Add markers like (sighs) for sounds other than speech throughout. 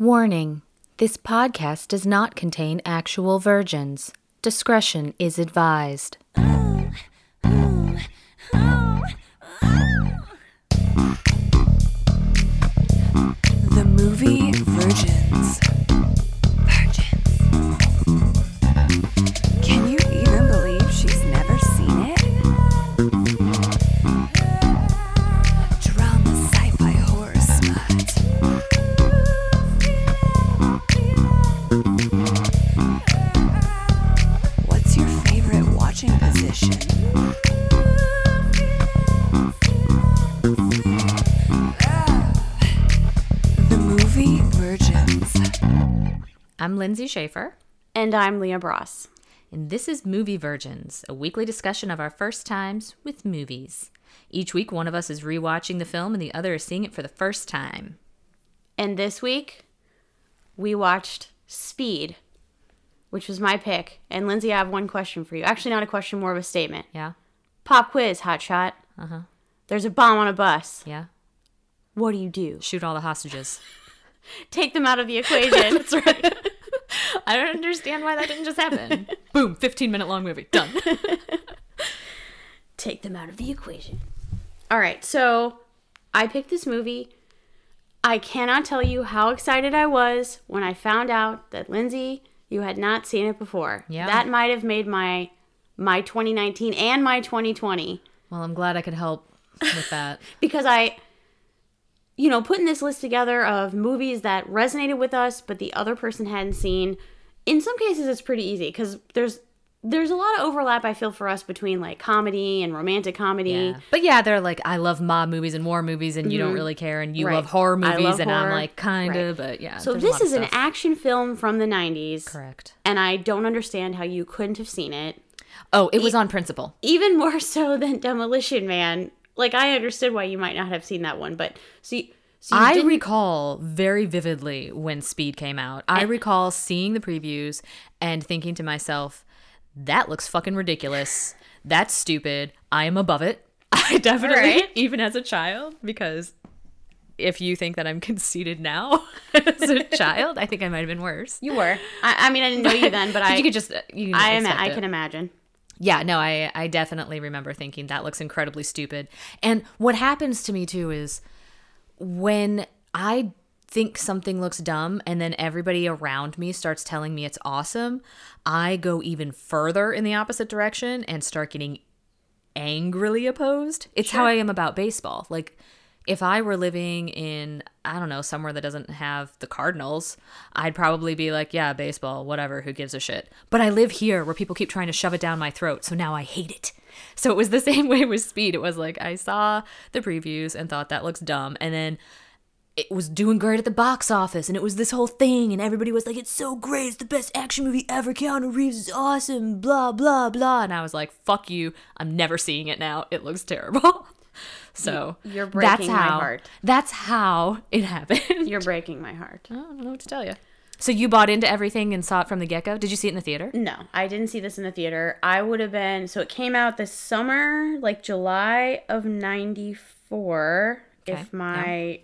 Warning this podcast does not contain actual virgins. Discretion is advised. The movie Virgins. Schaefer, And I'm Leah Bross. and this is Movie Virgins, a weekly discussion of our first times with movies. Each week, one of us is rewatching the film and the other is seeing it for the first time. And this week, we watched Speed, which was my pick. And Lindsay, I have one question for you. Actually, not a question, more of a statement. Yeah? Pop quiz, hotshot. Uh huh. There's a bomb on a bus. Yeah? What do you do? Shoot all the hostages. (laughs) Take them out of the equation. (laughs) That's right. (laughs) I don't understand why that didn't just happen. (laughs) Boom, 15 minute long movie. Done. (laughs) Take them out of the equation. All right, so I picked this movie. I cannot tell you how excited I was when I found out that Lindsay, you had not seen it before. Yeah. That might have made my my 2019 and my 2020 Well, I'm glad I could help with that. (laughs) because I you know, putting this list together of movies that resonated with us but the other person hadn't seen, in some cases it's pretty easy cuz there's there's a lot of overlap I feel for us between like comedy and romantic comedy. Yeah. But yeah, they're like, I love mob movies and war movies, and you don't mm-hmm. really care, and you Right. love horror movies, love and I'm like, kind Right. of, but yeah. So this is an action film from the 90s. Correct. And I don't understand how you couldn't have seen it. Oh, it was on principle. Even more (laughs) so than Demolition Man. Like I understood why you might not have seen that one, but so so I didn't- recall very vividly when Speed came out. I eh. recall seeing the previews and thinking to myself, that looks fucking ridiculous. That's stupid. I am above it. (laughs) I definitely, Right. even as a child, because if you think that I'm (laughs) conceited now (laughs) as a child, I think I might have been worse. you were. I, I mean, I didn't know you then, but, I you could just, uh, you can I am I can imagine. Yeah, no, I I definitely remember thinking that looks incredibly stupid. And what happens to me too is when I think something looks dumb and then everybody around me starts telling me it's awesome, I go even further in the opposite direction and start getting angrily opposed. It's how I am about baseball. Like if I were living in I don't know somewhere that doesn't have the Cardinals, I'd probably be like, yeah, baseball, whatever, who gives a shit. But I live here where people keep trying to shove it down my throat, so now I hate it. So it was the (laughs) same way with Speed. It was like I saw the previews and thought that looks dumb and then it was doing great at the box office and it was this whole thing and everybody was like it's so great it's the best action movie ever keanu reeves is awesome blah blah blah and i was like fuck you i'm never seeing it now it looks terrible (laughs) so You're that's breaking my heart. that's how it (laughs) happened You're breaking my heart. i don't know what to tell you so you bought into everything and saw it from the get-go did you see it in the theater No, I didn't see this in the theater. I would have been so it came out this summer, like July of '94, Okay, if my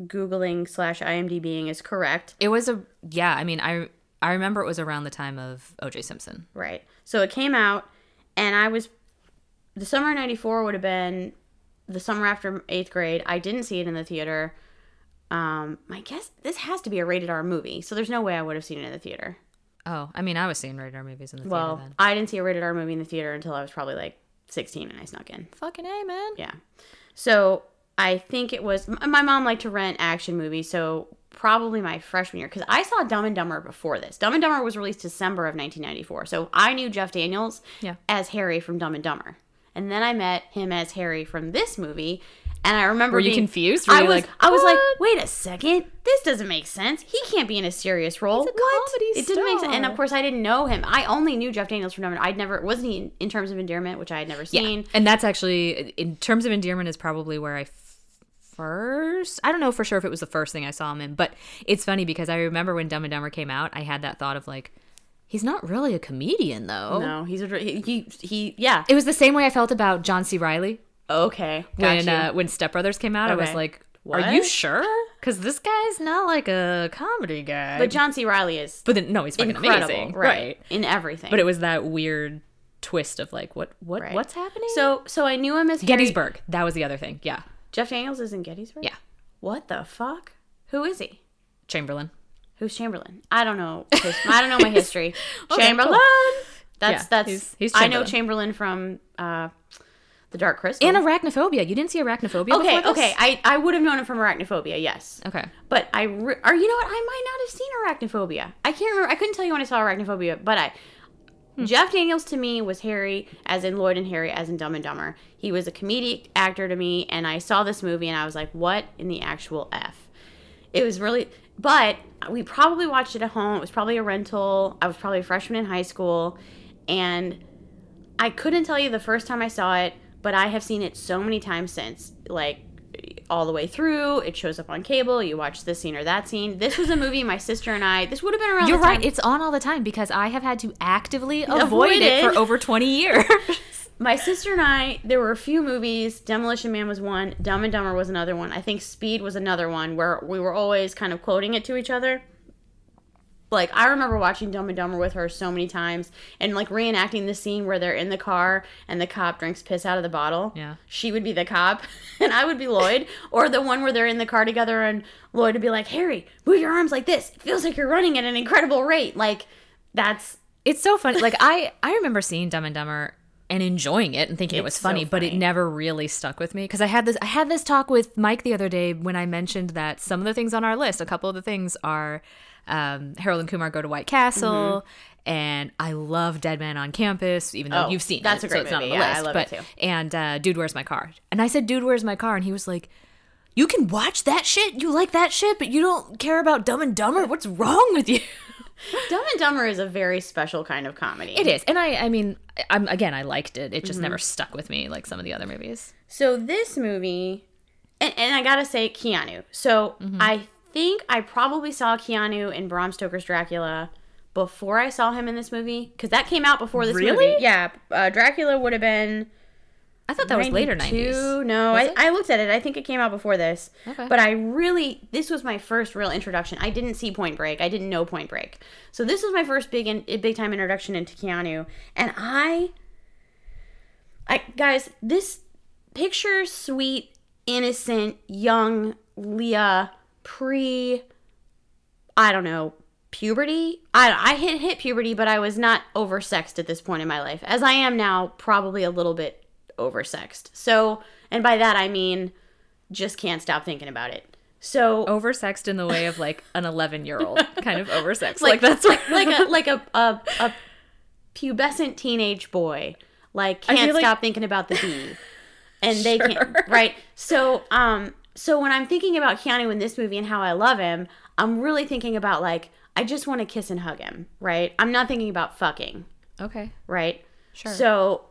googling slash IMDbing is correct. it was a yeah i mean i i remember it was around the time of oj simpson Right. So it came out, and I was the summer of '94 would have been the summer after eighth grade. I didn't see it in the theater. Um, my guess this has to be a rated R movie, so there's no way I would have seen it in the theater. oh i mean i was seeing rated r movies in the Well, theater Well, I didn't see a rated R movie in the theater until I was probably like 16, and I snuck in. fucking a man Yeah. So I think it was my mom liked to rent action movies, so probably my freshman year because I saw Dumb and Dumber before this. Dumb and Dumber was released December of 1994, so I knew Jeff Daniels Yeah. as Harry from Dumb and Dumber, and then I met him as Harry from this movie. And I remember Were you being- confused? Were I you was. like, I was like, wait a second, this doesn't make sense. He can't be in a serious role. He's a what? comedy It didn't make sense. And of course, I didn't know him. I only knew Jeff Daniels from Dumb and I'd never wasn't he in, in terms of endearment, which I had never seen. And that's actually, in terms of endearment, is probably where I first. I don't know for sure if it was the first thing I saw him in, but it's funny because I remember when Dumb and Dumber came out, I had that thought of like, he's not really a comedian though. No, he's a he, he he yeah. It was the same way I felt about John C. Reilly Okay, when uh, when Step Brothers came out. I was Okay. like, Are you sure? Because this guy's not like a comedy guy. But John C. Reilly is But then no, he's fucking incredible, amazing, right. right? In everything. But it was that weird twist of like, what, what, Right. what's happening? so so I knew him as Harry- Gettysburg. That was the other thing. Yeah, Jeff Daniels is in Gettysburg. yeah. What the fuck? Who is he? Chamberlain. Who's Chamberlain? I don't know. his- I don't know my (laughs) history. Okay, Chamberlain. That's Yeah, that's. he's- he's I know Chamberlain. From uh, the Dark Crystal. And arachnophobia. You didn't see arachnophobia okay, okay. I I would have known him from Arachnophobia. Yes. Okay. But I, re- or you know what? I might not have seen Arachnophobia. I can't remember. I couldn't tell you when I saw Arachnophobia, but I. Jeff Daniels to me was Harry, as in Lloyd and Harry, as in Dumb and Dumber. He was a comedic actor to me, and I saw this movie and I was like, what in the actual F? It was really, but we probably watched it at home. It was probably a rental. I was probably a freshman in high school, and I couldn't tell you the first time I saw it, but I have seen it so many times since. Like all the way through, it shows up on cable. You watch this scene or that scene. This was a movie my sister and I. This would have been around. You're right. It's on all the time because I have had to actively avoid, Avoid it. it. for over 20 years. (laughs) my sister and I, there were a few movies. Demolition Man was one. Dumb and Dumber was another one. I think Speed was another one where we were always kind of quoting it to each other. Like I remember watching Dumb and Dumber with her so many times and like reenacting the scene where they're in the car and the cop drinks piss out of the bottle. Yeah. She would be the cop (laughs) and I would be Lloyd. or the one where they're in the car together and Lloyd would be like, Harry, move your arms like this. It feels like you're running at an incredible rate. Like that's it's so funny. Like I, I remember seeing Dumb and Dumber and enjoying it and thinking it was It's so funny, but it never really stuck with me because I had this. I had this talk with Mike the other day when I mentioned that some of the things on our list, a couple of the things are um, Harold and Kumar go to White Castle. And I love Dead Man on Campus, even though Mm-hmm. Oh, you've seen that's it, a great so it's movie. the Yeah, I list. love but it too. and uh, Dude, Where's My Car? And I said, Dude, Where's My Car? And he was like, You can watch that shit. You like that shit, but you don't care about Dumb and Dumber. What's wrong with you? (laughs) Dumb and Dumber is a very special kind of comedy. It is, and I, I mean, I'm again, I liked it. It just Mm-hmm. never stuck with me like some of the other movies. So this movie, and, and I gotta say Keanu. So Mm-hmm. I think I probably saw Keanu in Bram Stoker's Dracula before I saw him in this movie because that came out before this Really? movie. Yeah, uh, Dracula would have been I thought that was later '90s. No, I. I looked at it. I think it came out before this. Okay. But I really, this was my first real introduction. I didn't see Point Break. I didn't know Point Break. So this was my first big, in, eh, big time introduction into Keanu, and I, I guys, this picture sweet, innocent, young Leah pre, I don't know, puberty. I I hit hit puberty, but I was not oversexed at this point in my life, as I am now, probably a little bit oversexed. So, and by that I mean, just can't stop thinking about it. So Oversexed in the way of like an 11 year old (laughs) kind of oversexed. Like, that's like (laughs) like a like a a, a pubescent teenage boy like can't feel like- stop thinking about the bee (laughs) and they Sure. can't right so um so when i'm thinking about keanu in this movie and how i love him i'm really thinking about like i just want to kiss and hug him right i'm not thinking about fucking okay. right Sure. so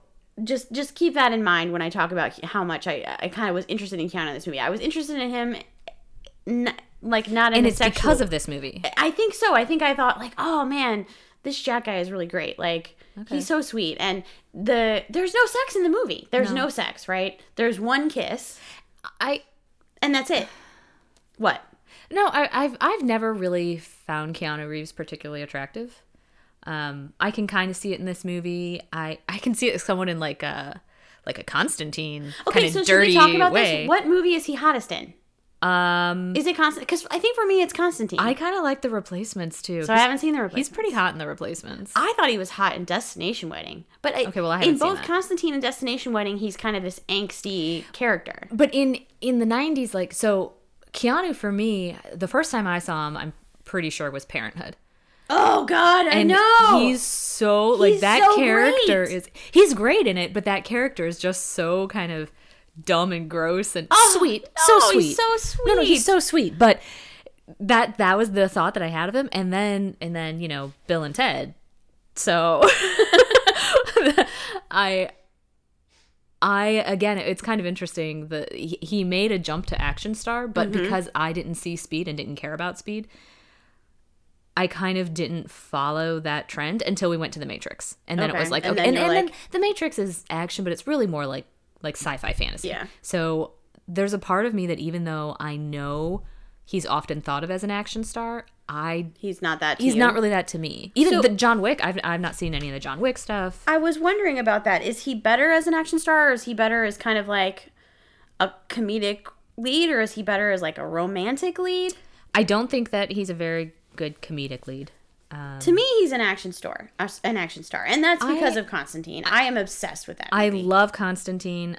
just just keep that in mind when i talk about how much i i kind of was interested in keanu in this movie i was interested in him n- like not in And it's sexual because of this movie. I think so. I think I thought like, oh man, this Jack guy is really great. Like he's so sweet. And the there's no sex in the movie. There's no, sex, right? There's one kiss, I and that's it. What? no, I, I've I've never really found Keanu Reeves particularly attractive. Um, I can kind of see it in this movie. I I can see it as someone in like a like a Constantine Okay, kind of so should dirty we talk about way. this? What movie is he hottest in? Um, Is it Constant? Because I think for me it's Constantine. I kind of like the replacements too. so I haven't seen the replacements. He's pretty hot in the replacements. I thought he was hot in Destination Wedding, but I, Okay, well, I in both that. Constantine and Destination Wedding, he's kind of this angsty character. but in in the 90s like so keanu for me the first time i saw him i'm pretty sure was parenthood Oh God, I and know. he's so like He's that so character great. is he's great in it but that character is just so kind of dumb and gross and sweet so oh, sweet he's so no no he's sweet. so sweet but that that was the thought that i had of him and then and then you know bill and ted so (laughs) i I again, it's kind of interesting that he he made a jump to action star, but Mm-hmm. because I didn't see Speed and didn't care about Speed, I kind of didn't follow that trend until we went to the Matrix, and then it was like, and okay, then and, and like- then the Matrix is action, but it's really more like like sci-fi fantasy. Yeah. So there's a part of me that even though I know he's often thought of as an action star, I He's not that. To he's you. not really that to me. Even So- the John Wick, I've I've not seen any of the John Wick stuff. I was wondering about that. Is he better as an action star, or is he better as kind of like a comedic lead, or is he better as like a romantic lead? I don't think that he's a very good comedic lead. Um, To me, he's an action star, an action star, and that's because I- of Constantine. I am obsessed with that. I love Constantine.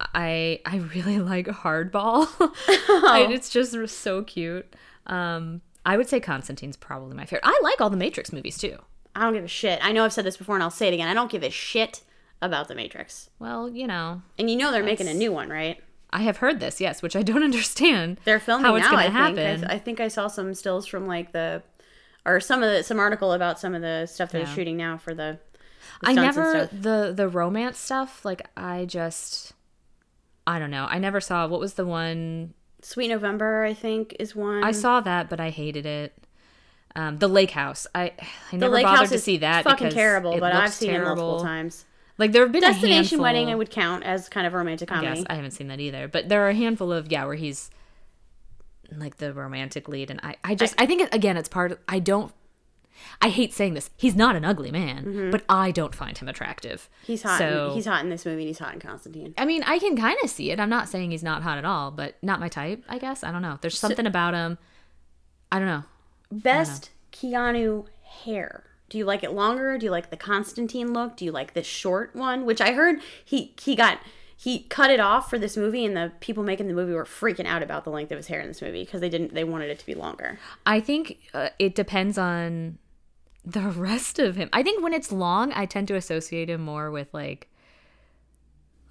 I I really (laughs) like Hardball. I- it's just so cute. Um, I would say Constantine's probably my favorite. I like all the Matrix movies too. I don't give a shit. I know I've said this before, and I'll say it again. I don't give a shit about the Matrix. Well, you know, And you know they're making a new one, right? I have heard this, yes, which I don't (laughs) understand. They're filming how it's gonna I think. I, happen. I think I saw some stills from like the, or some of the some article about some of the stuff they're Yeah. shooting now for the. the I never stuff. the the romance stuff. Like I just, I don't know. I never saw what was the one Sweet November, I think, is one. I saw that, but I hated it. Um, the Lake House. I I never bothered to see that. It's fucking terrible, but I've seen it multiple times. Like there have been Destination Wedding, I would count as kind of romantic comedy. Yes, I haven't seen that either, but there are a handful of yeah where he's like the romantic lead, and I I just I, think it, again it's part of I don't. I hate saying this. He's not an ugly man, but I don't find him attractive. Mm-hmm. He's hot. So, in, he's hot in this movie. and He's hot in Constantine. I mean, I can kind of see it. I'm not saying he's not hot at all, but not my type, I guess. I don't know. There's something about him. I don't know. Best Keanu hair. Do you like it longer? Do you like the Constantine look? Do you like this short one? Which I heard he he got he cut it off for this movie, and the people making the movie were freaking out about the length of his hair in this movie because they didn't they wanted it to be longer. I think uh, it depends on the rest of him. I think when it's long, I tend to associate him more with like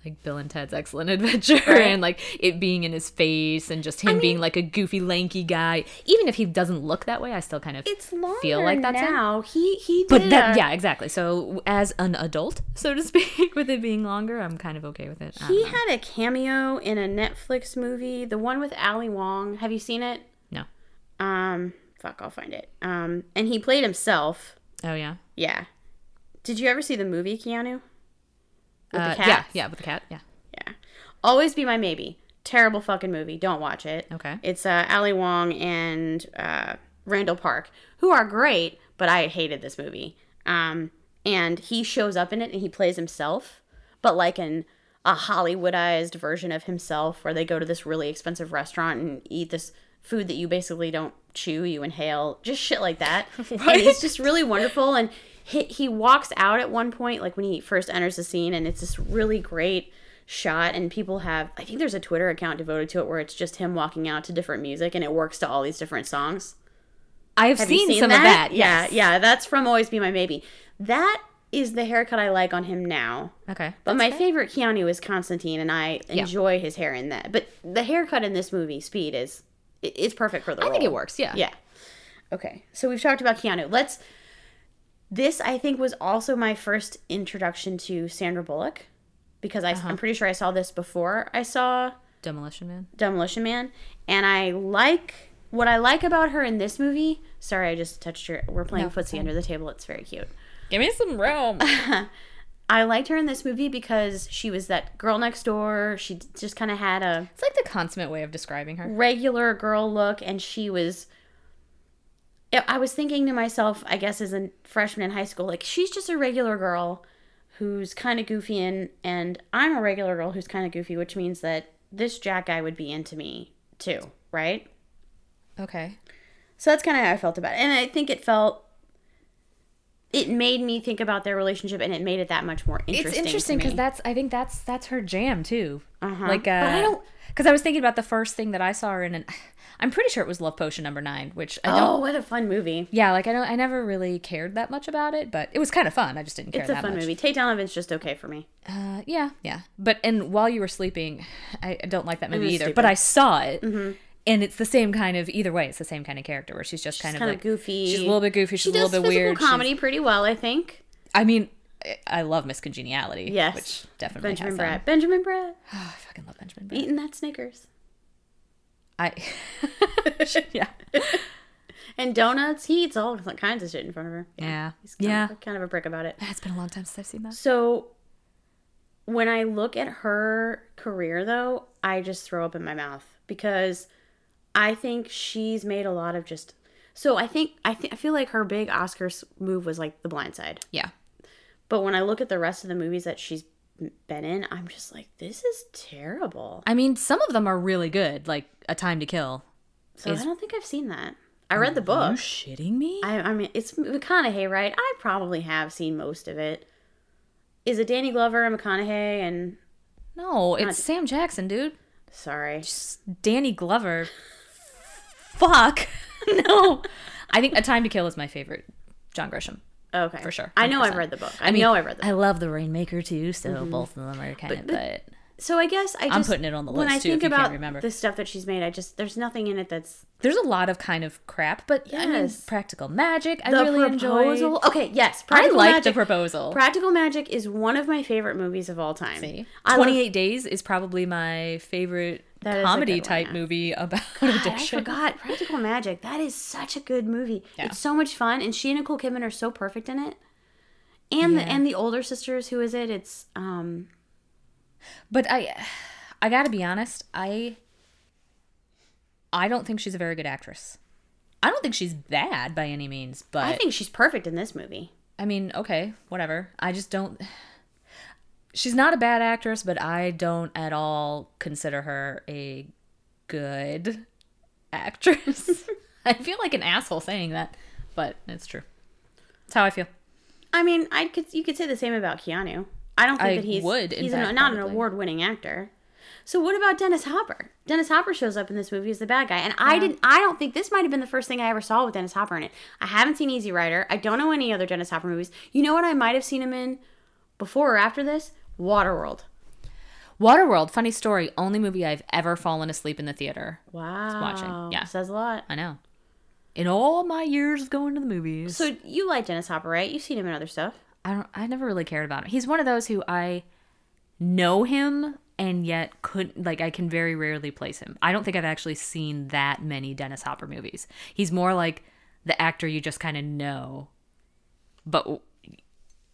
like Bill and Ted's Excellent (laughs) Adventure and like it being in his face and just him being like a goofy lanky guy. Even if he doesn't look that way, I still kind of It's feel like that's him. now. He he did But that yeah, exactly. So as an adult, so to (laughs) speak, with it being longer, I'm kind of okay with it. He know. had a cameo in a Netflix movie, the one with Ali Wong. Have you seen it? no. Um, fuck, I'll find it. Um, and he played himself. Oh yeah. Yeah. Did you ever see the movie Keanu? With Uh, the cat? yeah, yeah, with the cat. Yeah. Yeah. Always Be My Maybe. Terrible fucking movie. Don't watch it. Okay. It's uh, Ali Wong and uh, Randall Park, who are great, but I hated this movie. Um, and he shows up in it and he plays himself, but like in a Hollywoodized version of himself, where they go to this really expensive restaurant and eat this food that you basically don't chew, you inhale, just shit like that. (laughs) and it's just really wonderful. And he, he walks out at one point, like when he first enters the scene, and it's this really great shot. And people have, I think there's a Twitter account devoted to it where it's just him walking out to different music and it works to all these different songs. I've Have seen, seen some that? of that. Yeah, yes. yeah, that's from Always Be My Maybe. That is the haircut I like on him now. Okay. But my favorite Keanu is Constantine, and I enjoy his hair in that. But the haircut in this movie, Speed, is it's perfect for the role. I think it works. Yeah. Yeah. Okay, so we've talked about Keanu. Let's. This I think was also my first introduction to Sandra Bullock, because I, I'm uh-huh. pretty sure I saw this before I saw Demolition Man. Demolition Man, and I like what I like about her in this movie. Sorry, I just touched her. We're playing No, footsie under the table. It's very cute. Give me some room. (laughs) I liked her in this movie because she was that girl next door. She just kind of had a It's like the consummate way of describing her. regular girl look, and she was. I- I was thinking to myself, I guess as a freshman in high school, like she's just a regular girl who's kind of goofy, and and I'm a regular girl who's kind of goofy, which means that this Jack guy would be into me too, right? Okay. So that's kind of how I felt about it. And I think it felt it made me think about their relationship and it made it that much more interesting. It's interesting because that's I think that's that's her jam too. Uh-huh. Like, uh, But I don't- because I was thinking about the first thing that I saw her in, and (sighs) I'm pretty sure it was Love Potion number nine, which I don't. Oh, what a fun movie. Yeah, like I don't. I never really cared that much about it, but it was kind of fun. I just didn't care about it. It's a fun much. movie. Tate Donovan's just okay for me. Uh, yeah, yeah. But and while you were sleeping, I (sighs) I don't like that movie either. stupid. But I saw it, and it's the same kind of. Either way, it's the same kind of character where she's just kind of Kind of like goofy. She's a little bit goofy. She's She a little does bit physical weird. she's- comedy pretty well, I think. I mean, I- love Miss Congeniality. Yes. which definitely Benjamin Bratt. that. Benjamin Bratt. Oh, (sighs) I fucking love Benjamin Bratt. Eating that Snickers. I (laughs) (laughs) yeah And donuts. He eats all kinds of shit in front of her. yeah He's kind yeah. Of, kind of a prick about it. It's been a long time since I've seen that. So when I look at her career though, I just throw up in my mouth because I think she's made a lot of just. So I think I think I feel like her big Oscar s- move was like The Blind Side. Yeah. But when I look at the rest of the movies that she's been in, I'm just like, this is terrible. I mean, some of them are really good, like A Time to Kill. So Is- I don't think I've seen that. I read the book. shitting me? I, I mean, it's McConaughey, right? I probably have seen most of it. Is it Danny Glover and McConaughey? And no, it's Sam Jackson, dude. sorry, It's Danny Glover. Fuck. (laughs) no. I think A Time to Kill is my favorite John Grisham. Okay, For sure, I know I've read the book. I, I mean, know I've read the. book. I love The Rainmaker too, so mm-hmm. both of them are kind of, but, So I guess I just I'm putting it on the when list, I too, think if you can't about remember. the stuff that she's made. I just there's nothing in it that's there's a lot of kind of crap, but I mean, Yes. practical magic. I the really proposal. enjoyed. Okay, yes, I Practical like Magic. the proposal. Practical Magic is one of my favorite movies of all time. See, I love- 28 Days is probably my favorite That comedy one, type yeah. movie about God, I forgot Practical Magic. That is such a good movie. Yeah. It's so much fun, and she and Nicole Kidman are so perfect in it. And the and the older sisters, who is it? It's um But I, I gotta be honest. I, I don't think she's a very good actress. I don't think she's bad by any means, but I think she's perfect in this movie. I mean, okay, whatever. I just don't. She's not a bad actress, but I don't at all consider her a good actress. (laughs) I feel like an asshole saying that, but it's true. That's how I feel. I mean, I could you could say the same about Keanu. I don't think I that he's would, he's fact, an, not an award-winning actor. So what about Dennis Hopper? Dennis Hopper shows up in this movie as the bad guy, and I didn't. I don't think this might have been the first thing I ever saw with Dennis Hopper in it. I haven't seen Easy Rider. I don't know any other Dennis Hopper movies. You know what? I might have seen him in before or after this. Waterworld. Waterworld, funny story, only movie I've ever fallen asleep in the theater. Wow. watching, yeah. says a lot. I know. In all my years of going to the movies. So you like Dennis Hopper, right? You've seen him in other stuff. I don't I never really cared about him. He's one of those who I know him and yet couldn't like I can very rarely place him. I don't think I've actually seen that many Dennis Hopper movies. He's more like the actor you just kind of know. But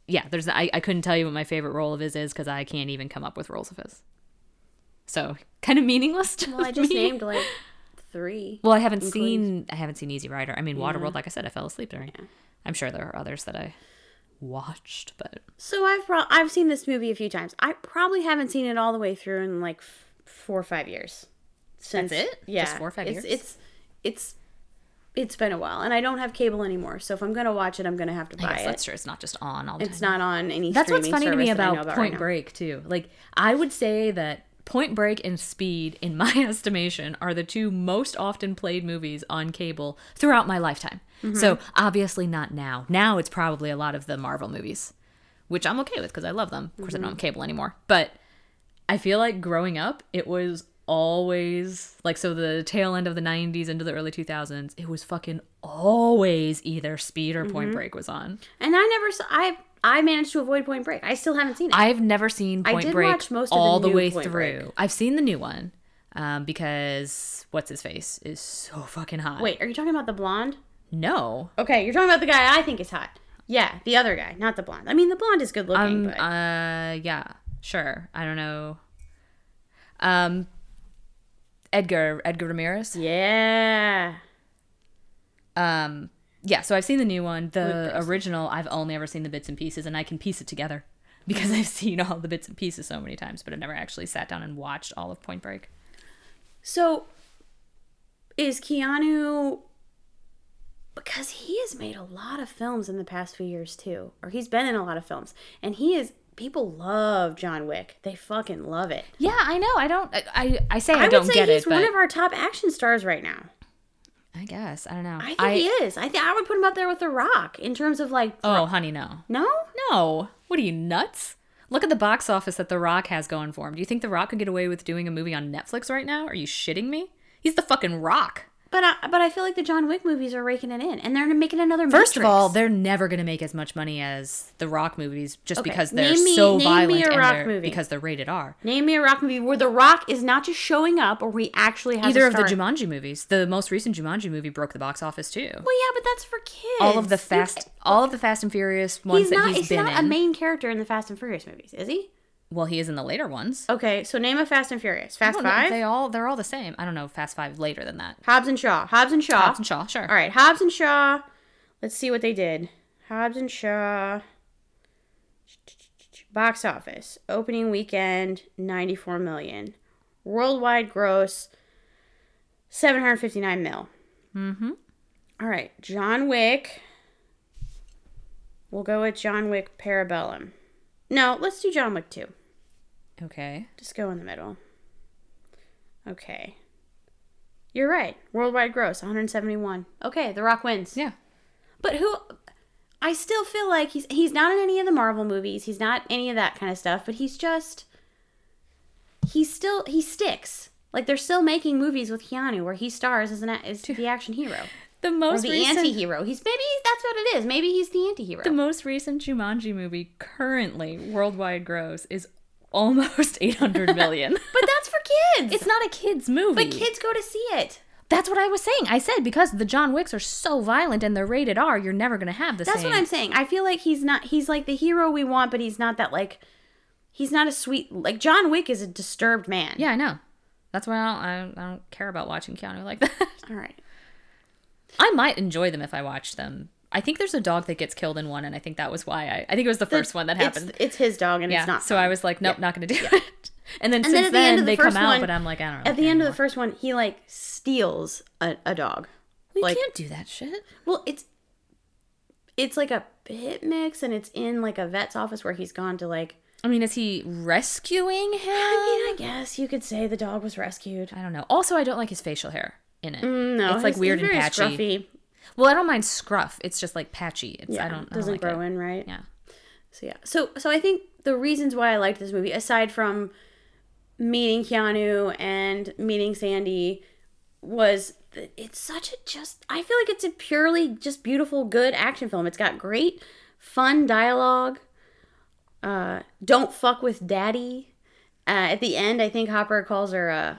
yeah, there's I, I couldn't tell you what my favorite role of his is because I can't even come up with roles of his. So (laughs) kind of meaningless to Well, I (laughs) just me. named like three. Well, I haven't including- seen I haven't seen Easy Rider. I mean, Waterworld. Like I said, I fell asleep during. I'm sure there are others that I watched, but So I've pro- I've seen this movie a few times. I probably haven't seen it all the way through in like f- four or five years. Since That's it? Yeah, Just four or five it's, years? It's it's it's been a while, and I don't have cable anymore. So if I'm gonna watch it, I'm gonna have to I buy guess it. that's true. It's not just on all the time. It's time. not on any. That's what's funny to me service that I know about, Point now. Break too. Like I would say that Point Break and Speed, in my (laughs) estimation, are the two most often played movies on cable throughout my lifetime. Mm-hmm. So obviously not now. Now it's probably a lot of the Marvel movies, which I'm okay with because I love them. Of course, I Mm-hmm. don't have cable anymore, but I feel like growing up, it was always like so the tail end of the 90s into the early 2000s it was fucking always either speed or Mm-hmm. point break was on And I never saw. I I managed to avoid Point Break. I still haven't seen it. I've never seen point I did Break watch most of the all the new way Point through. Break. I've seen the new one um, because what's his face is so fucking hot. Wait, are you talking about the blonde? no, Okay, you're talking about the guy I think is hot. Yeah, the other guy, not the blonde. I mean, the blonde is good looking, um, but uh, yeah, sure. I don't know. Um, Edgar Edgar Ramirez. yeah. Um, yeah. So I've seen the new one. The original, I've only ever seen the bits and pieces, and I can piece it together (laughs) because I've seen all the bits and pieces so many times, but I've never actually sat down and watched all of Point Break. So, is Keanu because he has made a lot of films in the past few years too, or he's been in a lot of films, and he is people love John Wick. They fucking love it. Yeah, I know. I don't. I I, I say I, I, would don't say get he's it, one of our top action stars right now. I guess I don't know. I think he is. I think I would put him up there with The Rock in terms of like. Oh, honey, no, no, no. What are you nuts? Look at the box office that The Rock has going for him. Do you think The Rock could get away with doing a movie on Netflix right now? Are you shitting me? He's the fucking Rock. But I, but I feel like the John Wick movies are raking it in, and they're making another. First of all, they're never going to make as much money as the Rock movies just Okay, because they're me- so name me violent a and Rock they're, movie. because they're rated R. name me a Rock movie where The Rock is not just showing up, or we actually have Either of the Jumanji movies. The most recent Jumanji movie broke the box office too. Well, yeah, but that's for kids. all of the fast, all of the Fast and Furious ones He's that not. he's He's been not in. a main character in the Fast and Furious movies, is he? Well, he is in the later ones. Okay, so name a Fast and Furious. Fast Five. They all they're all the same. I don't know. Fast Five later than that. Hobbs and Shaw. Hobbs and Shaw. Hobbs and Shaw, sure. All right, Hobbs and Shaw. Let's see what they did. Hobbs and Shaw. Box office opening weekend 94 million. Worldwide gross 759 mil. Mm-hmm. All right, John Wick. We'll go with John Wick Parabellum. No, let's do John Wick 2. Okay. Just go in the middle. Okay. You're right. Worldwide gross 171. Okay, The Rock wins. Yeah. But who I still feel like he's he's not in any of the Marvel movies. He's not any of that kind of stuff, but he's just he's still he sticks. Like they're still making movies with Keanu where he stars as an as the action hero The or most the recent anti-hero. He's maybe that's what it is. Maybe he's the anti-hero. the most recent Jumanji movie currently worldwide gross is almost (laughs) 800 million. (laughs) but that's for kids. it's not a kids movie. but kids go to see it. That's what I was saying. I said because the John Wicks are so violent and they're rated R, you're never going to have the That's same. what I'm saying. I feel like he's not he's like the hero we want, but he's not that like he's not a sweet like John Wick is a disturbed man. Yeah, I know. That's why I don't, I don't, I don't care about watching Keanu like that. All right. I might enjoy them if I watch them. I think there's a dog that gets killed in one, and I think that was why I. I think it was the first one that happened. It's, it's his dog and yeah. it's not. so fun. I was like, nope, not going to do it. (laughs) And then And since then the then, the they come first out, but I'm like, I don't. know. At the end of the first one, he like steals a, a dog. we like- can't do that shit. Well, it's it's like a pit mix, and it's in like a vet's office where he's gone to like. I mean, is he rescuing him? I mean, I guess you could say the dog was rescued. I don't know. Also, I don't like his facial hair in it. Mm, No, it's like weird and patchy. Scruffy. Well, I don't mind scruff. It's just like patchy. It's Yeah, I don't I don't doesn't like grow it. in right. Yeah. So yeah. So so I think the reasons why I liked this movie, aside from meeting Keanu and meeting Sandy, was that it's such a just I feel like it's a purely just beautiful, good action film. It's got great, fun dialogue. Uh, don't fuck with daddy. Uh, at the end, I think Hopper calls her uh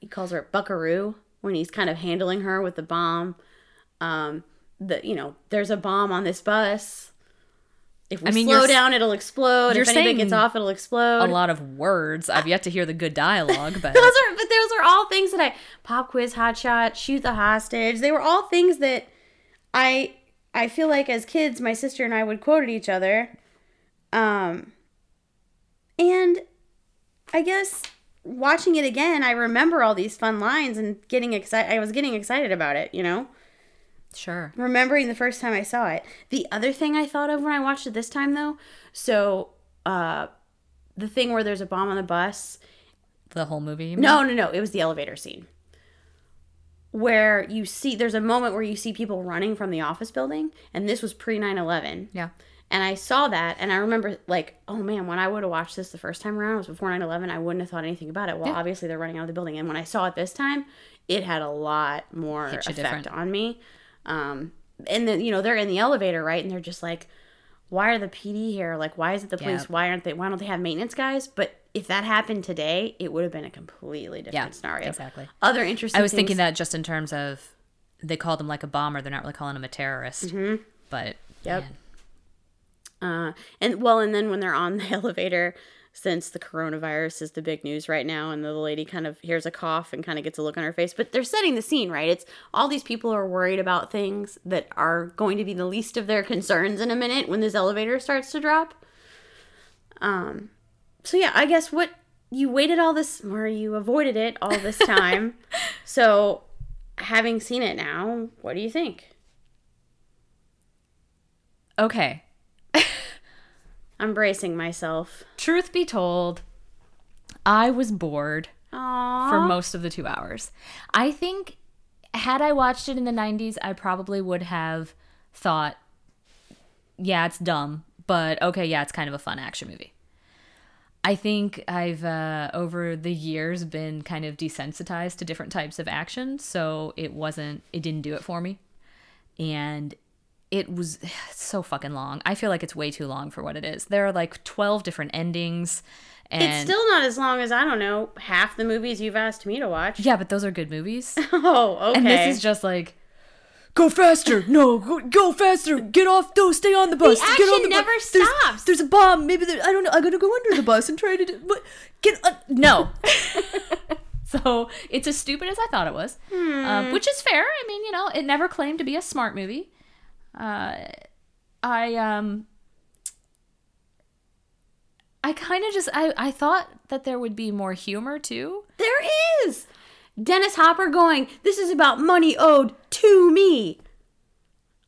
he calls her Buckaroo when he's kind of handling her with the bomb. Um, the you know, there's a bomb on this bus. If we I mean, slow down, it'll explode. you're If saying gets off, it'll explode. A lot of words. I've yet to hear the good dialogue, but (laughs) those are but those are all things that I pop quiz, hot shot, shoot the hostage. They were all things that I I feel like as kids, my sister and I would quote at each other. Um, and I guess watching it again, I remember all these fun lines and getting excited. I was getting excited about it, you know. sure. remembering the first time I saw it. The other thing I thought of when I watched it this time though, so uh the thing where there's a bomb on the bus. The whole movie. No, no, no, it was the elevator scene. Where you see there's a moment where you see people running from the office building and this was pre 9/11. Yeah. And I saw that and I remember like, oh man, when I would have watched this the first time around, it was before 9/11, I wouldn't have thought anything about it. Well, Yeah. obviously they're running out of the building and when I saw it this time, it had a lot more effect different. on me. Um and then you know, they're in the elevator, right? And they're just like why are the PD here? Like why is it the police? Yeah. Why aren't they why don't they have maintenance guys? But if that happened today, it would have been a completely different Yeah, scenario. exactly. Other interesting I was things- thinking that just in terms of they called him like a bomber. They're not really calling him a terrorist. Mm-hmm. But Yep. man, Uh, and well, and then when they're on the (laughs) elevator, since the coronavirus is the big news right now, and the lady kind of hears a cough and kind of gets a look on her face, but they're setting the scene, right? It's all these people are worried about things that are going to be the least of their concerns in a minute when this elevator starts to drop. Um, so yeah, I guess what you waited all this, or you avoided it all this (laughs) time. so, having seen it now, what do you think? okay. I'm bracing myself. Truth be told, I was bored Aww. for most of the two hours. I think had I watched it in the 90s, I probably would have thought, yeah, it's dumb, but okay, yeah, it's kind of a fun action movie. I think I've, uh, over the years, been kind of desensitized to different types of action, so it wasn't, it didn't do it for me. And it was (sighs) so fucking long. I feel like it's way too long for what it is. There are like 12 different endings. And It's still not as long as I don't know half the movies you've asked me to watch. yeah, but those are good movies. (laughs) Oh, okay. And this is just like go faster. No, go, go faster. Get off. No, stay on the bus. Get action on the never. There's- stops. There's, a bomb. Maybe there, I don't know. I'm gonna go under the bus and try to do, but get uh, no. (laughs) (laughs) so it's as stupid as I thought it was, um, which is fair. I mean, you know, it never claimed to be a smart movie. Uh, I um. I kind of just I, I thought that there would be more humor too. There is. Dennis Hopper going, This is about money owed to me.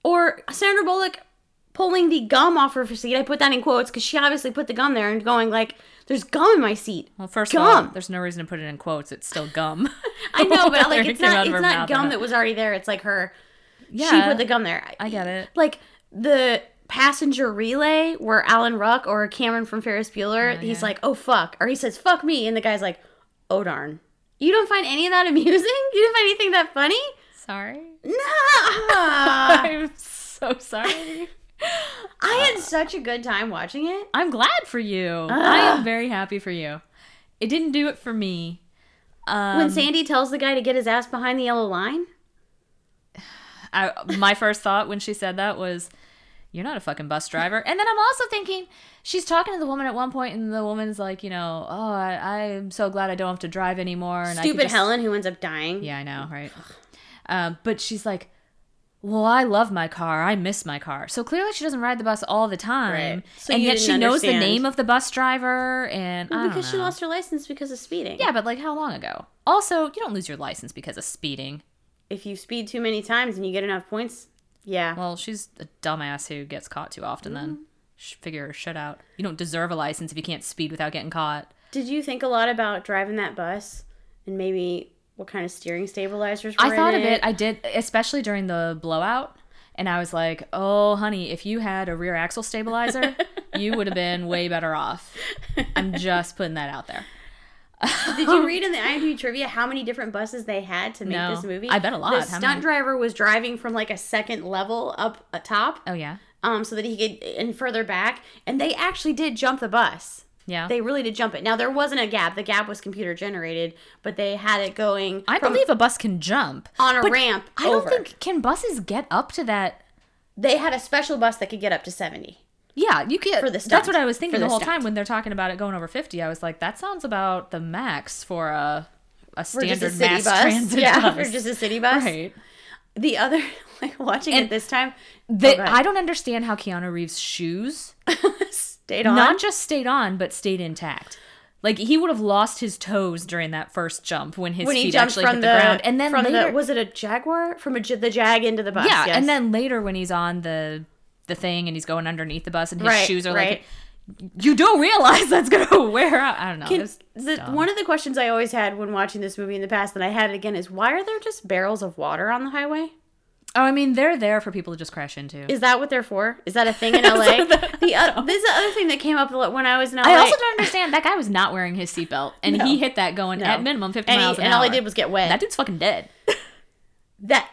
Or Sandra Bullock pulling the gum off her seat. I put that in quotes because she obviously put the gum there and going, like, there's gum in my seat. Well, first of all, Gum. there's no reason to put it in quotes. It's still gum. (laughs) I know, but like (laughs) it's not it's not gum that was already there. It's like her she put the gum there. I get it. Like the passenger relay where Alan Ruck or Cameron from Ferris Bueller, he's like, "Oh fuck," or he says, "Fuck me," and the guy's like, "Oh darn." You don't find any of that (laughs) amusing? You don't find anything that funny? Sorry. No. (laughs) I'm so sorry. (laughs) I had such a good time watching it. I'm glad for you. I am very happy for you. It didn't do it for me. Um, when Sandy tells the guy to get his ass behind the yellow line, I, my first thought when she said that was, "You're not a fucking bus driver." And then I'm also thinking she's talking to the woman at one point, and the woman's like, you know, "Oh, I, I'm so glad I don't have to drive anymore." And I stupid just- Helen who ends up dying. Yeah, I know, right? Um, but she's like, well, I love my car. I miss my car. So clearly she doesn't ride the bus all the time. Right. So and yet she didn't knows the name of the bus driver and don't because she lost her license because of speeding. Yeah, but like how long ago? Also, you don't lose your license because of speeding. If you speed too many times and you get enough points, yeah. Well, she's a dumbass who gets caught too often then. Mm-hmm. Figure her shit out. You don't deserve a license if you can't speed without getting caught. Did you think a lot about driving that bus and maybe what kind of steering stabilizers were I thought of it. I did, especially during the blowout. And I was like, oh, honey, if you had a rear axle stabilizer, (laughs) you would have been way better off. I'm just putting that out there. Did you (laughs) read in the IMDb trivia how many different buses they had to make No. this movie? I bet a lot. The How stunt many? driver was driving from like a second level up a top, Oh, yeah. um, so that he could and further back, and they actually did jump the bus. Yeah. They really did jump it. Now there wasn't a gap; the gap was computer generated, but they had it going. I believe a bus can jump. on a ramp. I don't over. think, can buses get up to that? they had a special bus that could get up to seventy. Yeah, you get For the That's what I was thinking the the whole stunt. time when they're talking about it going over 50. I was like, that sounds about the max for a a standard a mass bus, transit yeah, bus. for just a city bus. Right. The other, (laughs) like watching And it this time, They, Oh. I don't understand how Keanu Reeves' shoes (laughs) stayed on. not just stayed on, but stayed intact. Like he would have lost his toes during that first jump when his when he feet jumped actually from hit the, the, ground, and then from later, the was it a jaguar from a the jag into the bus? yeah, yes. and then later when he's on the the thing and he's going underneath the bus and his Right, shoes are right. like, you don't realize that's gonna (laughs) wear out. I don't know. Can- the, one of the questions I always had when watching this movie in the past, and I had it again, is why are there just barrels of water on the highway? oh, I mean, they're there for people to just crash into. Is that what they're for? Is that a thing in (laughs) LA? the uh, this is the other thing that came up when I was in LA. I also don't understand that guy was not wearing his seatbelt, and he hit that going No. at minimum fifty and, he- miles an and hour. all he did was get wet. that dude's fucking dead. (laughs) that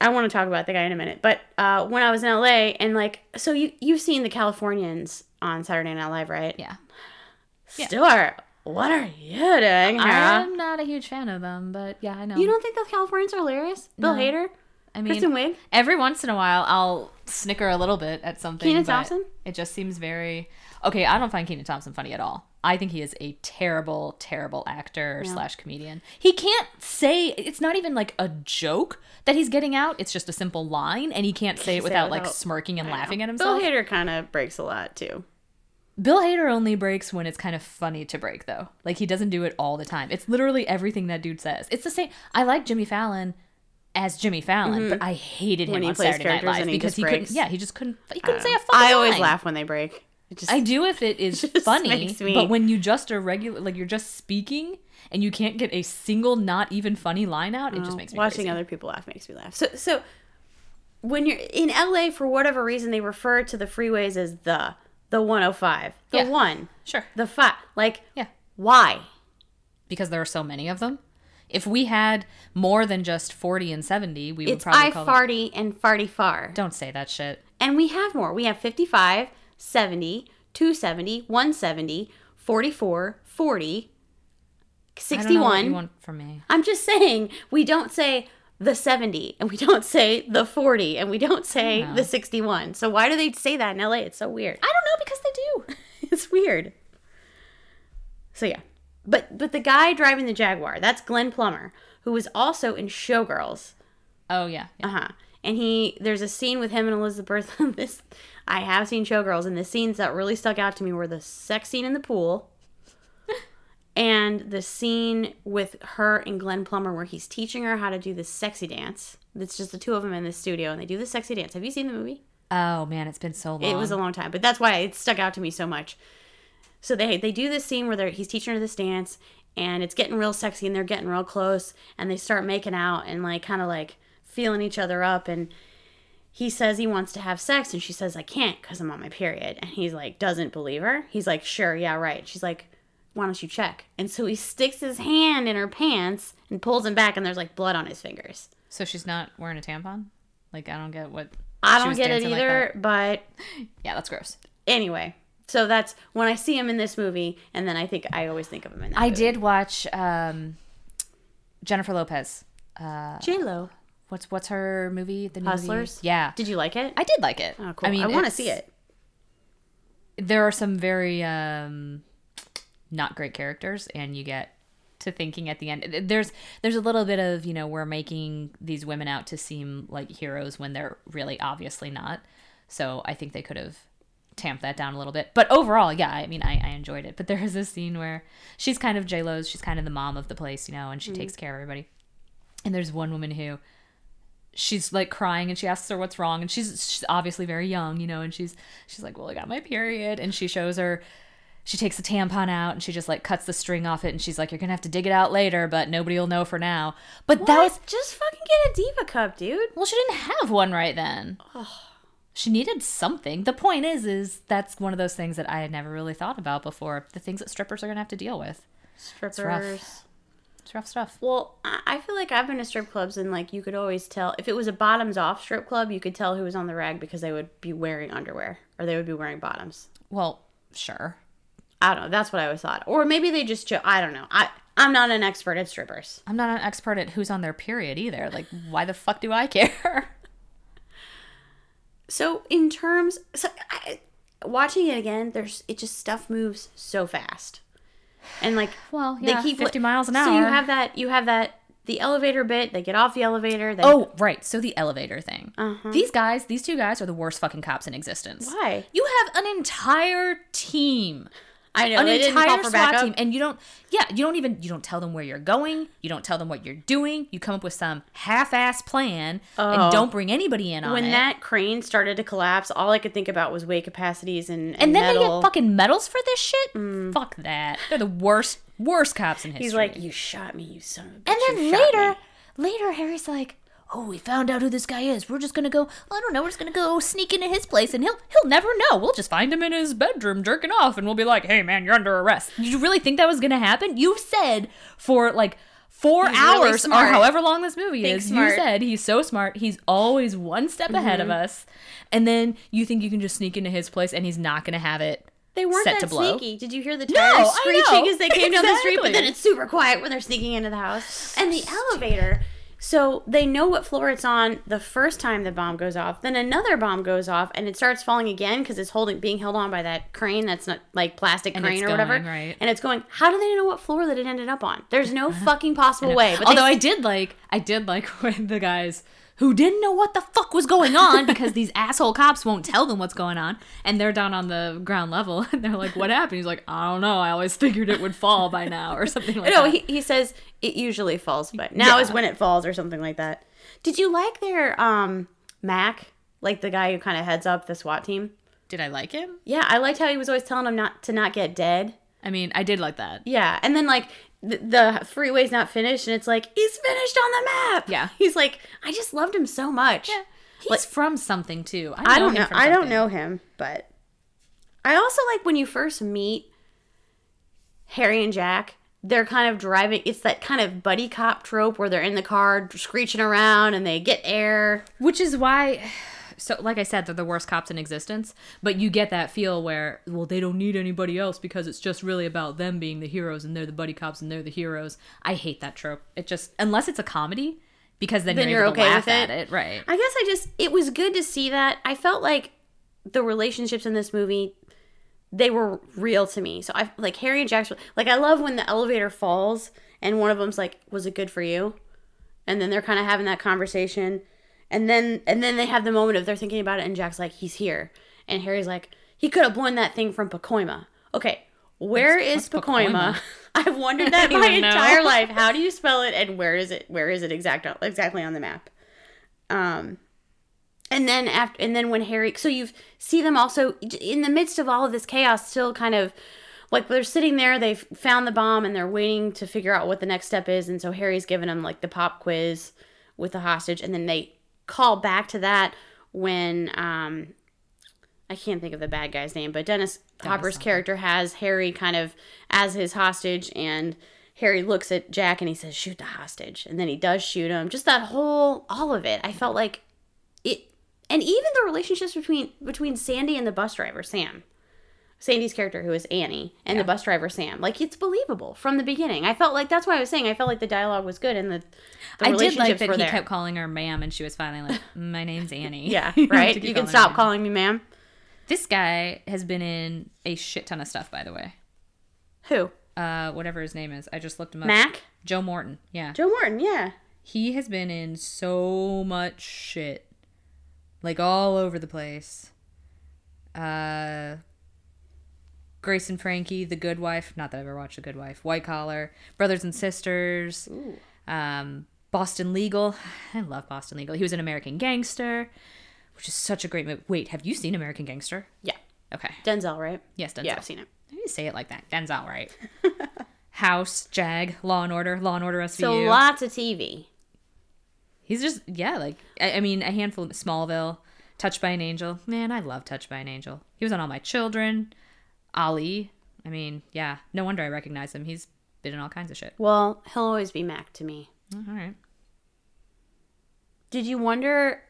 I want to talk about the guy in a minute. But uh, when I was in LA and like, so you you've seen the Californians on Saturday Night Live, right? Yeah, Yeah. Stuart, what are you doing here? I'm not a huge fan of them, but yeah, I know. You don't think the Californians are hilarious? Bill No. Hader, I mean, Kristen Wiig. every once in a while I'll snicker a little bit at something. Kenan Thompson? It just seems very okay. I don't find Kenan Thompson funny at all. I think he is a terrible, terrible actor slash comedian. He can't say it's not even like a joke that he's getting out. It's just a simple line, and he can't say it it without like smirking and I know. laughing at himself. Bill. Hader kind of breaks a lot too. Bill Hader only breaks when it's kind of funny to break, though. Like he doesn't do it all the time. It's literally everything that dude says. It's the same. I like Jimmy Fallon as Jimmy Fallon, but I hated him Mm-hmm. When he on plays Saturday Night Live and he because just he couldn't. breaks. Yeah, he just couldn't. He couldn't say a fucking I always line. laugh when they break. It just I do if it is (laughs) just funny, me- but when you just are regular, like you're just speaking and you can't get a single, not even funny line out, it just makes me watching crazy. other people laugh makes me laugh. So so when you're in LA for whatever reason they refer to the freeways as the the 105, the Yeah. one, Sure. the five. Like Yeah. why? Because there are so many of them. If we had more than just 40 and 70, we would probably I call them. farty and farty far. Don't say that shit. And we have more. We have 55, 70, 270, 170, 44, 40, I don't know what 61. you want from me. I'm just saying, we don't say the 70 and we don't say the 40 and we don't say the 61. So why do they say that in LA? It's so weird. I don't know because they do. (laughs) it's weird. So yeah. But but the guy driving the Jaguar, that's Glenn Plummer, who was also in Showgirls. Oh yeah. yeah. Uh-huh. And he there's a scene with him and Elizabeth (laughs) on this I have seen Showgirls and the scenes that really stuck out to me were the sex scene in the pool (laughs) and the scene with her and Glenn Plummer where he's teaching her how to do this sexy dance. It's just the two of them in the studio and they do the sexy dance. Have you seen the movie? Oh man, it's been so long. It was a long time, but that's why it stuck out to me so much. So they they do this scene where they're, he's teaching her this dance, and it's getting real sexy, and they're getting real close, and they start making out and like kind of like feeling each other up, and he says he wants to have sex, and she says I can't because I'm on my period, and he's like doesn't believe her. He's like sure, yeah, right. She's like why don't you check? And so he sticks his hand in her pants and pulls him back, and there's like blood on his fingers. So she's not wearing a tampon? Like I don't get what. I don't get it dancing like either, but (laughs) Yeah, that's gross. anyway so that's when i see him in this movie and then i think i always think of him in that I movie. did watch um, Jennifer Lopez. Uh, j-lo what's what's her movie? The new movie? hustlers Yeah, did you like it I did like it. oh cool I mean, i want to see it There are some very um, not great characters, and you get to thinking at the end. There's there's a little bit of you know we're making these women out to seem like heroes when they're really obviously not. So I think they could have tamped that down a little bit. But overall, yeah, I mean, I, I enjoyed it. But there is this scene where she's kind of J Lo's, she's kind of the mom of the place, you know, and she takes care of everybody. And there's one woman who she's like crying and she asks her what's wrong and she's she's obviously very young you know and she's she's like well i got my period. And she shows her she takes the tampon out and she just like cuts the string off it and she's like you're gonna have to dig it out later but nobody will know for now. But that was just fucking get a diva cup dude. Well she didn't have one right then. She needed something. The point is is that's one of those things that i had never really thought about before. The things that strippers are gonna have to deal with. Strippers. It's rough stuff. Well I I feel like i've been to strip clubs and like you could always tell if it was a bottoms off strip club you could tell who was on the rag because they would be wearing underwear or they would be wearing bottoms. Well sure. I don't know. That's what i always thought. Or maybe they just cho- i don't know. I i'm not an expert at strippers. I'm not an expert at who's on their period either. Like why the fuck do i care? (laughs) So in terms, so I, watching it again, there's it just stuff moves so fast, and like Well, yeah, 50 miles an hour. So you have that you have that the elevator bit. They get off the elevator. They, Oh, right. So the elevator thing. Uh-huh. These guys, these two guys are the worst fucking cops in existence. Why? You have an entire team. I know An they didn't call entire for SWAT backup. team. And you don't yeah, you don't even you don't tell them where you're going. You don't tell them what you're doing. You come up with some half ass plan Oh. and don't bring anybody in on When it. When that crane started to collapse, all I could think about was weight capacities and and, and then metal. they get fucking medals for this shit? Mm. Fuck that. They're the worst worst cops in history. He's like, "You shot me, you son of a bitch." And then later, me." later, Harry's like, "Oh, we found out who this guy is. We're just gonna go. I don't know. We're just gonna go sneak into his place, and he'll he'll never know. We'll just find him in his bedroom jerking off, and we'll be like, "Hey, man, you're under arrest." Did you really think that was gonna happen? You said for like. Four He's really hours or however long this movie Think is, smart. you said he's so smart. He's always one step ahead of mm-hmm. us, and then you think you can just sneak into his place, and he's not going to have it They weren't set that to blow. sneaky. Did you hear the No, tires I screeching as they came down the street? But then it's super quiet when they're sneaking into the house. And the elevator. So they know what floor it's on the first time the bomb goes off. Then another bomb goes off, and it starts falling again because it's holding, being held on by that crane that's not like plastic And crane or whatever. right. And it's going. How do they know what floor that it ended up on? There's no uh-huh. fucking possible way. But Although they, I did like, I did like (laughs) when the guys who didn't know what the fuck was going on because these (laughs) asshole cops won't tell them what's going on, and they're down on the ground level, (laughs) and they're like, "What happened?" He's like, "I don't know. I always figured it would fall by now, or something like no, that." he, he says it usually falls, but now Yeah. is when it falls or something like that. Did you like their um Mac, like the guy who kind of heads up the SWAT team? did I like him? Yeah, I liked how he was always telling them not to not get dead. I mean, I did like that. Yeah, and then like the, freeway's not finished, and it's like he's finished on the map. Yeah. he's like, I just loved him so much. He's Like- from something too. I don't know. I don't know him, but I also like when you first meet Harry and Jack. They're kind of driving. It's that kind of buddy cop trope where they're in the car screeching around and they get air. Which is why, so like I said, they're the worst cops in existence. But you get that feel where, well, they don't need anybody else because it's just really about them being the heroes and they're the buddy cops and they're the heroes. I hate that trope. It just, unless it's a comedy, because then, Then you're, you're able to okay laugh with at it? it, right? I guess I just it was good to see that. I felt like the relationships in this movie they were real to me. So I like Harry and Jack's like I love when the elevator falls and one of them's like, "Was it good for you?" And then they're kind of having that conversation, and then and then they have the moment of they're thinking about it, and Jack's like, "He's here," and Harry's like, "He could have blown that thing from Pacoima." Okay, where is what's Pacoima? Pacoima? (laughs) I've wondered (laughs) that my know. entire (laughs) life. How do you spell it, and where is it? Where is it exact exactly on the map? Um, and then after, and then when Harry, so you see them also in the midst of all of this chaos, still kind of like they're sitting there. They've found the bomb and they're waiting to figure out what the next step is. And so Harry's giving them like the pop quiz with the hostage, and then they call back to that when um, I can't think of the bad guy's name, but Dennis Hopper's something. character has Harry kind of as his hostage and. Harry looks at Jack and he says, "Shoot the hostage," and then he does shoot him. Just that whole, all of it. I felt like it and even the relationships between between Sandy and the bus driver Sam. Sandy's character who is Annie and the bus driver Sam. Like it's believable from the beginning. I felt like that's why I was saying I felt like the dialogue was good and the, the I did like that he there. kept calling her ma'am, and she was finally like, "My name's Annie." (laughs) yeah, (laughs) You don't have right. You can stop ma'am. calling me ma'am. This guy has been in a shit ton of stuff, by the way. Who? Uh, whatever his name is, I just looked him up. Mac? Joe Morton. Yeah, Joe Morton, yeah. he has been in so much shit, like all over the place. Uh, Grace and Frankie, The Good Wife. Not that I ever watched The Good Wife. White Collar, Brothers and Sisters. Um, Boston Legal. (sighs) I love Boston Legal. He was an American Gangster, which is such a great movie. Wait, have you seen American Gangster? Yeah. Okay. Denzel, right? Yes, Denzel. Yeah, I've seen it. How do you say it like that? Denzel, right? (laughs) House, Jag, Law and Order, Law and Order SVU. So lots of TV. He's just yeah, like I, I mean, a handful. Smallville, Touched by an Angel. Man, I love Touched by an Angel. He was on All My Children, Ali. I mean, yeah, no wonder I recognize him. He's been in all kinds of shit. Well, he'll always be Mac to me. Mm, all right. Did you wonder?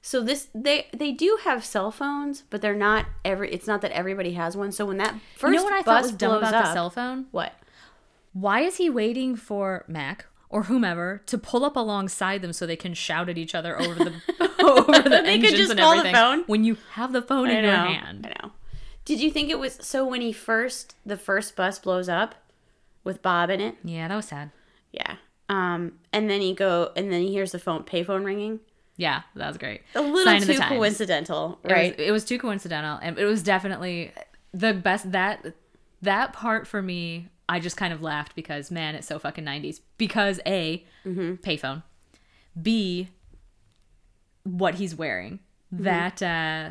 So this they they do have cell phones, but they're not every. It's not that everybody has one. So when that first you know what I thought was dumb about the up- cell phone? What? Why is he waiting for Mac or whomever to pull up alongside them so they can shout at each other over the (laughs) over the (laughs) They could engines just and call the everything phone? when you have the phone in your hand? I know. Did you think it was so when he first the first bus blows up with Bob in it? Yeah, that was sad. Yeah. Um, and then he go and then he hears the phone payphone ringing. Yeah, that was great. A little Sign too coincidental, It was- right? It was, too coincidental, and it was definitely the best. That that part for me, I just kind of laughed because man, it's so fucking nineties. Because a Mm-hmm. payphone, b what he's wearing, Mm-hmm. that uh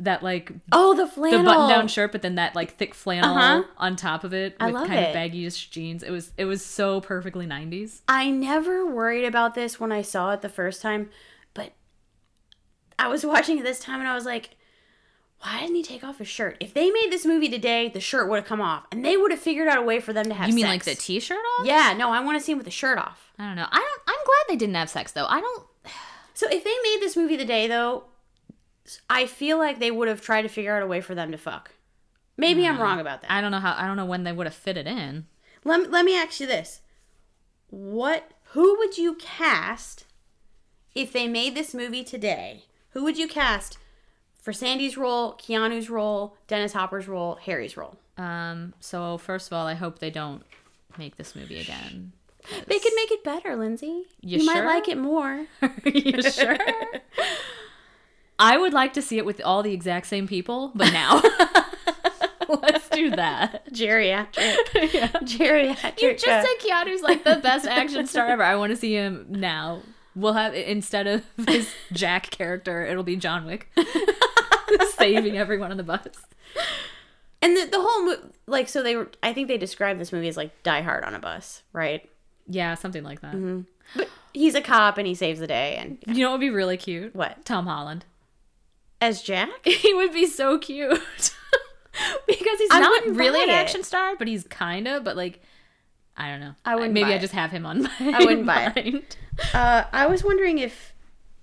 that like oh, the flannel the button down shirt, but then that like thick flannel Uh-huh. on top of it I with kind it. of baggy-ish jeans. It was it was so perfectly nineties. I never worried about this when I saw it the first time, but I was (laughs) watching it this time and I was like, why didn't he take off his shirt? If they made this movie today, the shirt would have come off and they would have figured out a way for them to have You mean sex. like the t-shirt off? Yeah, no, I want to see him with the shirt off. I don't know. I don't. I'm glad they didn't have sex though. I don't. So if they made this movie today, though, I feel like they would have tried to figure out a way for them to fuck. Maybe I'm wrong about that. I don't know how. I don't know when they would have fit it in. Let, let me ask you this. What who would you cast if they made this movie today? Who would you cast for Sandy's role, Keanu's role, Dennis Hopper's role, Harry's role? Um. So first of all, I hope they don't make this movie again. They could make it better, Lindsay. You You, might sure? like it more. (laughs) You sure? (laughs) I would like to see it with all the exact same people, but now. (laughs) (laughs) Let's do that. Geriatric. (laughs) Geriatric. You just uh, said Keanu's like the best action star ever. I want to see him now. We'll have instead of his Jack character, it'll be John Wick saving everyone on the bus. And the, the whole mo- like so they were I think they described this movie as like Die Hard on a bus, right? Yeah, something like that. Mm-hmm. But he's a cop and he saves the day and You know what would be really cute? what? Tom Holland. As Jack? (laughs) He would be so cute. (laughs) because he's I not really an buy it. action star, but he's kind of, but like I don't know. I wouldn't Maybe I just have him on (laughs) my I wouldn't buy it. mind. Uh I was wondering if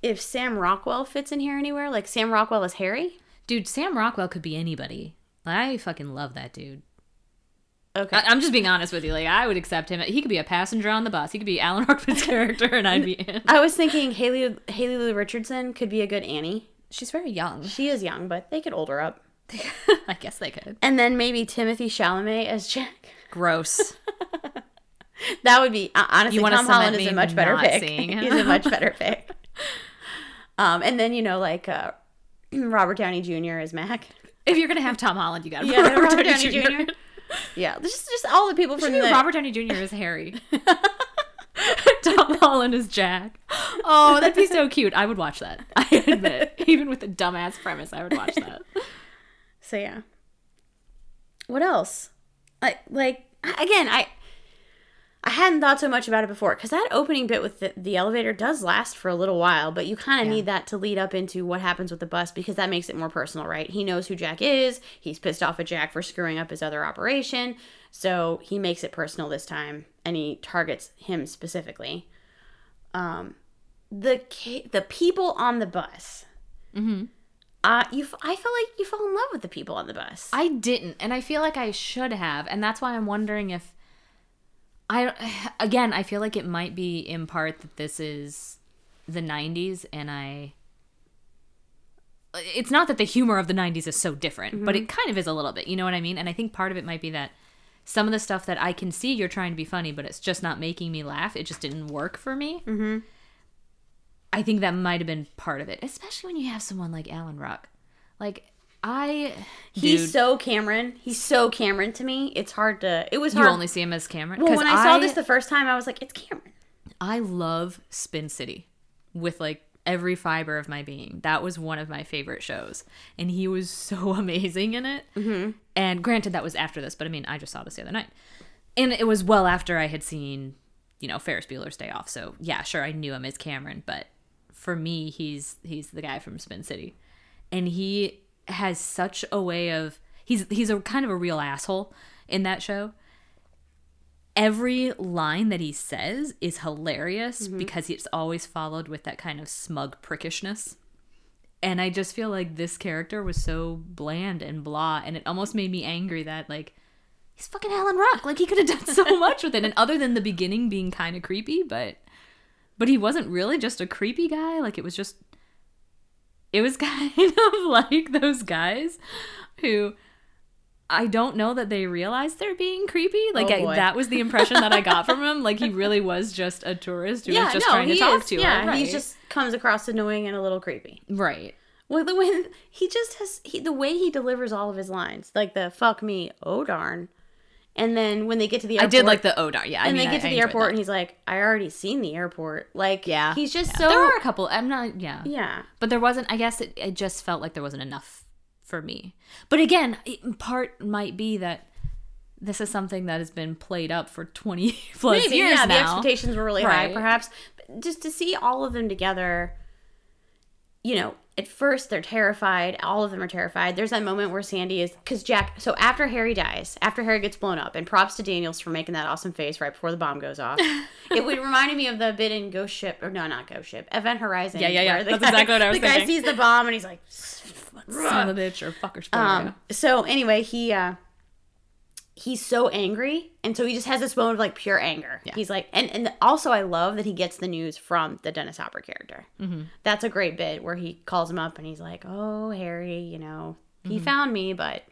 if Sam Rockwell fits in here anywhere, like Sam Rockwell is Harry. Dude, Sam Rockwell could be anybody. I fucking love that dude. Okay. I, am just being honest with you. Like, I would accept him. He could be a passenger on the bus. He could be Alan Rickman's character, and I'd be in. I was thinking Haley Haley Lu Richardson could be a good Annie. She's very young. She is young, but they could older up. (laughs) I guess they could. And then maybe Timothy Chalamet as Jack. Gross. (laughs) That would be uh, honestly. Tom Holland is a much better pick. (laughs) He's a much better pick. Um, and then you know like uh, (clears throat) Robert Downey Jr. as Mac. if you're gonna have Tom Holland, you gotta Yeah, Robert Robert Downey Downey Jr. Jr. Yeah, just just all the people from the Robert Downey Jr. is Harry. Tom Holland is Jack. Oh, that'd be so cute. I would watch that. (laughs) I admit, even with a dumbass premise, I would watch that. So yeah. What else? Like like again, I I hadn't thought so much about it before because that opening bit with the, the elevator does last for a little while, but you kind of need that to lead up into what happens with the bus because that makes it more personal, right? He knows who Jack is. He's pissed off at Jack for screwing up his other operation, so he makes it personal this time and he targets him specifically. Um, the the people on the bus. Mm-hmm. Uh, you, f- I feel like you fell in love with the people on the bus. I didn't, and I feel like I should have, and that's why I'm wondering if I (sighs) again I feel like it might be in part that this is the 90s and I it's not that the humor of the 90s is so different, but it kind of is a little bit, you know what I mean? And I think part of it might be that some of the stuff that I can see you're trying to be funny, but it's just not making me laugh. It just didn't work for me. Mm-hmm. I think that might have been part of it, especially when you have someone like Alan Ruck. Like I, He's dude, so Cameron. He's so Cameron to me. It's hard to. It was hard. you only see him as Cameron. well, when I, saw this the first time, I was like, it's Cameron. I love Spin City with like every fiber of my being. That was one of my favorite shows, and he was (laughs) so amazing in it. Mm-hmm. And granted, that was after this, but I mean, I just saw this the other night, and it was well after I had seen, you know, Ferris Bueller's Day Off. So yeah, sure, I knew him as Cameron, but for me, he's he's the guy from Spin City, and he has such a way of he's he's a kind of a real asshole in that show every line that he says is hilarious mm-hmm. because it's always followed with that kind of smug prickishness. And I just feel like this character was so bland and blah, and it almost made me angry that like he's fucking Alan Ruck. Like he could have done so (laughs) much with it. And other than the beginning being kind of creepy, but but he wasn't really just a creepy guy. Like it was just it was (laughs) kind of like those guys who I don't know that they realize they're being creepy. Oh, like Oh, I, that was the impression that I got from him. Like he (laughs) really was just a tourist who was just trying to he talk is. to yeah, her. he Right. just comes across annoying and a little creepy. right. Well, the way he just has he, the way he delivers all of his lines, like the "fuck me, oh darn," and then when they get to the airport, I did like the Odar. Yeah, I and mean, they I- get to the airport that. and he's like, "I already seen the airport." Like, yeah, he's just Yeah. so There are a couple. I'm not. Yeah, yeah. but there wasn't. I guess it, it just felt like there wasn't enough for me. But again, it, part might be that this is something that has been played up for 20 (laughs) plus Maybe, years yeah, the expectations were really high, perhaps. But just to see all of them together, you know, at first they're terrified. All of them are terrified. There's that moment where Sandy is, because Jack, so after Harry dies, after Harry gets blown up, and props to Daniels for making that awesome face right before the bomb goes off. (laughs) it would reminded me of the bit in Ghost Ship, or no, not Ghost Ship, Event Horizon. Yeah, yeah, yeah. That's guy- exactly what I was The guy sees the bomb and he's like, Son of a bitch or fucker. spoiler, um, so anyway, he uh he's so angry, and so he just has this moment of like pure anger. He's like, and and also I love that he gets the news from the Dennis Hopper character. Mm-hmm. That's a great bit where he calls him up and he's like, "Oh, Harry, you know, he found me, but."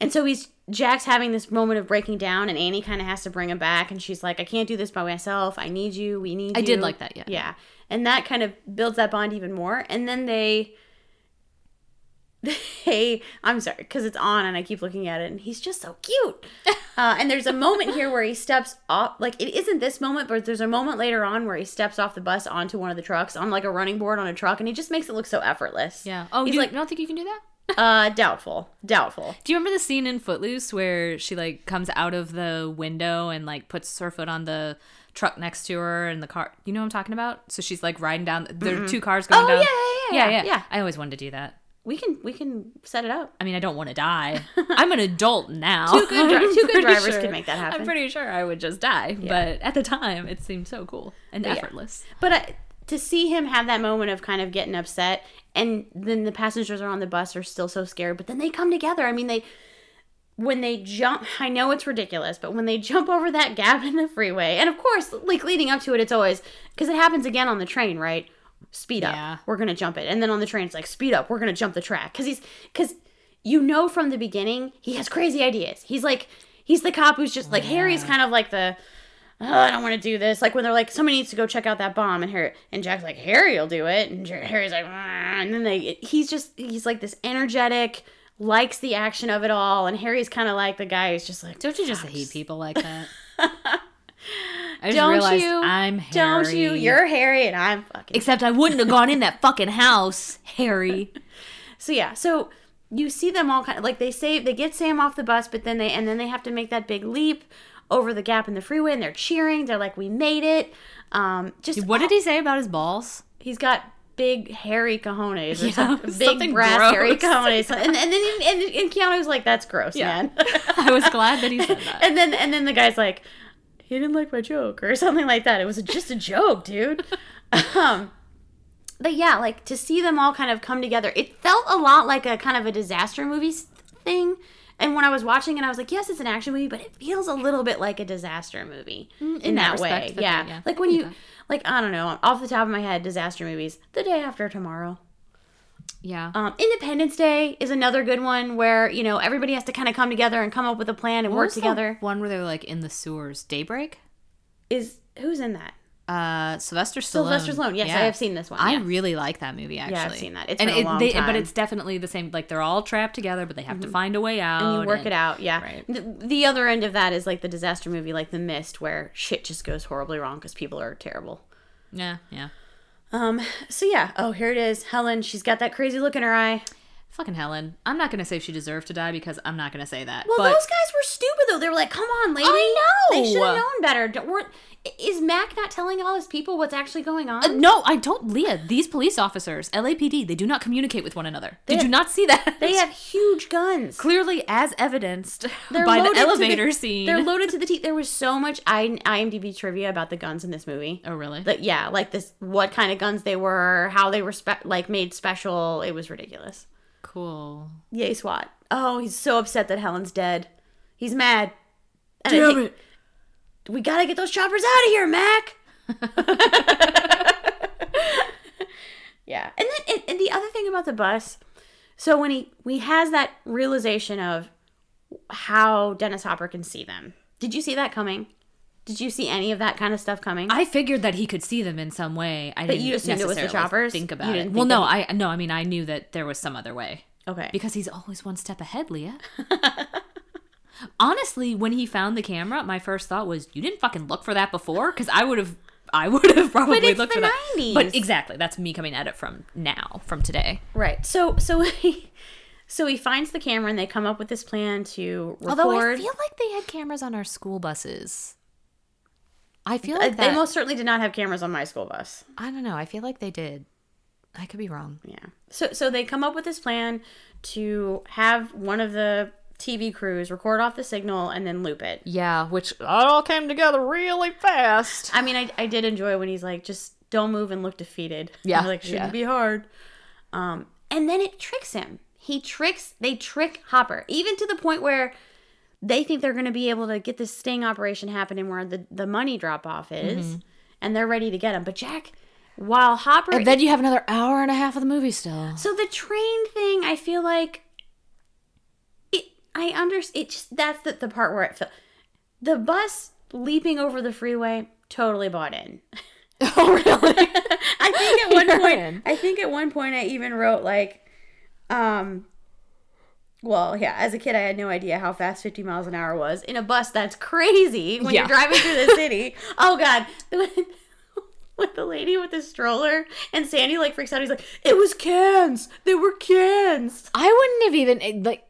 And so he's Jack's having this moment of breaking down, and Annie kind of has to bring him back, and she's like, "I can't do this by myself. I need you. We need I you." did like that, yeah. yeah, and that kind of builds that bond even more. And then they (laughs) hey, I'm sorry, because it's on and I keep looking at it, and he's just so cute. (laughs) Uh, and there's a moment here where he steps off, like it isn't this moment, but there's a moment later on where he steps off the bus onto one of the trucks on like a running board on a truck, and he just makes it look so effortless. Yeah. Oh, he's you, like, you don't think you can do that? (laughs) uh, doubtful, doubtful. Do you remember the scene in Footloose where she like comes out of the window and like puts her foot on the truck next to her and the car? You know what I'm talking about? So she's like riding down. There are two cars going Oh, down. yeah, yeah, yeah, yeah, yeah. I always wanted to do that. We can we can set it up. I mean, I don't want to die. (laughs) I'm an adult now. Two good dri- two (laughs) good drivers sure- can make that happen. I'm pretty sure I would just die, but at the time, it seemed so cool and yeah. effortless. But uh, to see him have that moment of kind of getting upset, and then the passengers are on the bus are still so scared, but then they come together. I mean, they when they jump, I know it's ridiculous, but when they jump (laughs) over that gap in the freeway, and of course, like leading up to it, it's always because it happens again on the train, right? Speed up, Yeah. we're gonna jump it, and then on the train, it's like speed up, we're gonna jump the track. Because he's because you know from the beginning he has crazy ideas. He's like he's the cop who's just like Harry's kind of like the oh, I don't want to do this. Like when they're like, somebody needs to go check out that bomb, and Harry and Jack's like, Harry'll do it, and Harry's like, and then they, he's just, he's like this energetic, likes the action of it all, and Harry's kind of like the guy who's just like, Don't you just hate people like that? (laughs) I just don't realized you, I'm Harry. don't you, you're Harry, and I'm fucking. Except I wouldn't have gone in that fucking house, Harry. (laughs) So yeah, so you see them all kind of like they say they get Sam off the bus, but then they and then they have to make that big leap over the gap in the freeway, and they're cheering. They're like, "We made it!" Um, just What did he say about his balls? he's got big hairy cojones or Yeah, something. Big something brass hairy cojones. And, and then and, and Keanu's like, "That's gross, man." (laughs) I was glad that he said (laughs) that. and then and then the guy's like, "He didn't like my joke" or (laughs) something like that. It was just a joke, dude. um, but yeah, like to see them all kind of come together, it felt a lot like a kind of a disaster movie thing. And when I was watching it, I was like, yes, it's an action movie, but it feels a little bit like a disaster movie in, in that that, way. respect, but Yeah. yeah, Like when you, like, I don't know, off the top of my head, disaster movies, The Day After Tomorrow. Yeah. Um, Independence Day is another good one where, you know, everybody has to kind of come together and come up with a plan and What work together. One where they were like in the sewers. Daybreak. Is, who's in that? Uh, Sylvester Stallone. Sylvester Stallone. Yes, I have seen this one. I yeah. really like that movie. Actually, I've seen that. It's and been a long they- time. But it's definitely the same. Like they're all trapped together, but they have to find a way out. and you work it out. Yeah. Right. The, the other end of that is like the disaster movie, like The Mist, where shit just goes horribly wrong because people are terrible. Yeah, yeah. Um. So yeah. Oh, here it is. Helen. She's got that crazy look in her eye. Fucking Helen. I'm not gonna say she deserved to die because I'm not gonna say that. Well, but those guys were stupid though. They were like, "Come on, lady." I know. They should have known better. Is Mac not telling all his people what's actually going on? Uh, no, I don't. Leah, these police officers, LAPD, they do not communicate with one another. Did you not see that? they have huge guns. clearly, as evidenced (laughs) They're by the elevator scene. They're loaded to the teeth. There was so much IMDb trivia about the guns in this movie. oh, really? Like yeah, like this, what kind of guns they were, how they were spe- like made special. It was ridiculous. Cool. Yay, SWAT. Oh, he's so upset that Helen's dead. He's mad. And Damn think- it. We gotta get those choppers out of here, Mac. (laughs) yeah, and then and, and the other thing about the bus, so when he we has that realization of how Dennis Hopper can see them. Did you see that coming? Did you see any of that kind of stuff coming? I figured that he could see them in some way. I didn't you assumed it was the choppers? Think You about didn't it. Well, no, that I no. I mean, I knew that there was some other way okay. because he's always one step ahead, Leah. (laughs) Honestly, when he found the camera, my first thought was, "You didn't fucking look for that before," because I would have. I would have (laughs) probably it's looked the for that. 90s. But exactly, that's me coming at it from now, from today. Right. So so he so he finds the camera and they come up with this plan to record. Although I feel like they had cameras on our school buses. I feel like they that. most certainly did not have cameras on my school bus. I don't know. I feel like they did. I could be wrong. Yeah. So so they come up with this plan to have one of the TV crews record off the signal and then loop it. Yeah, which all came together really fast. I mean, I, I did enjoy when he's like, just don't move and look defeated. Yeah, like shouldn't yeah. be hard. Um, and then it tricks him. He tricks. They trick Hopper even to the point where they think they're going to be able to get this sting operation happening where the the money drop off is, Mm-hmm. and they're ready to get him. But Jack, while Hopper And then you have another hour and a half of the movie still. So the train thing, I feel like it. I understand. It just that's the, the part where it felt the bus leaping over the freeway. Totally bought in. (laughs) Oh, really? (laughs) I think at one (laughs) You're point, in. I think at one point I even wrote like, um. Well, yeah. As a kid, I had no idea how fast 50 miles an hour was in a bus. That's crazy when Yeah. you're driving through the (laughs) city. oh God, (laughs) with the lady with the stroller and Sandy like freaks out. He's like, "It was cans. They were cans." I wouldn't have even like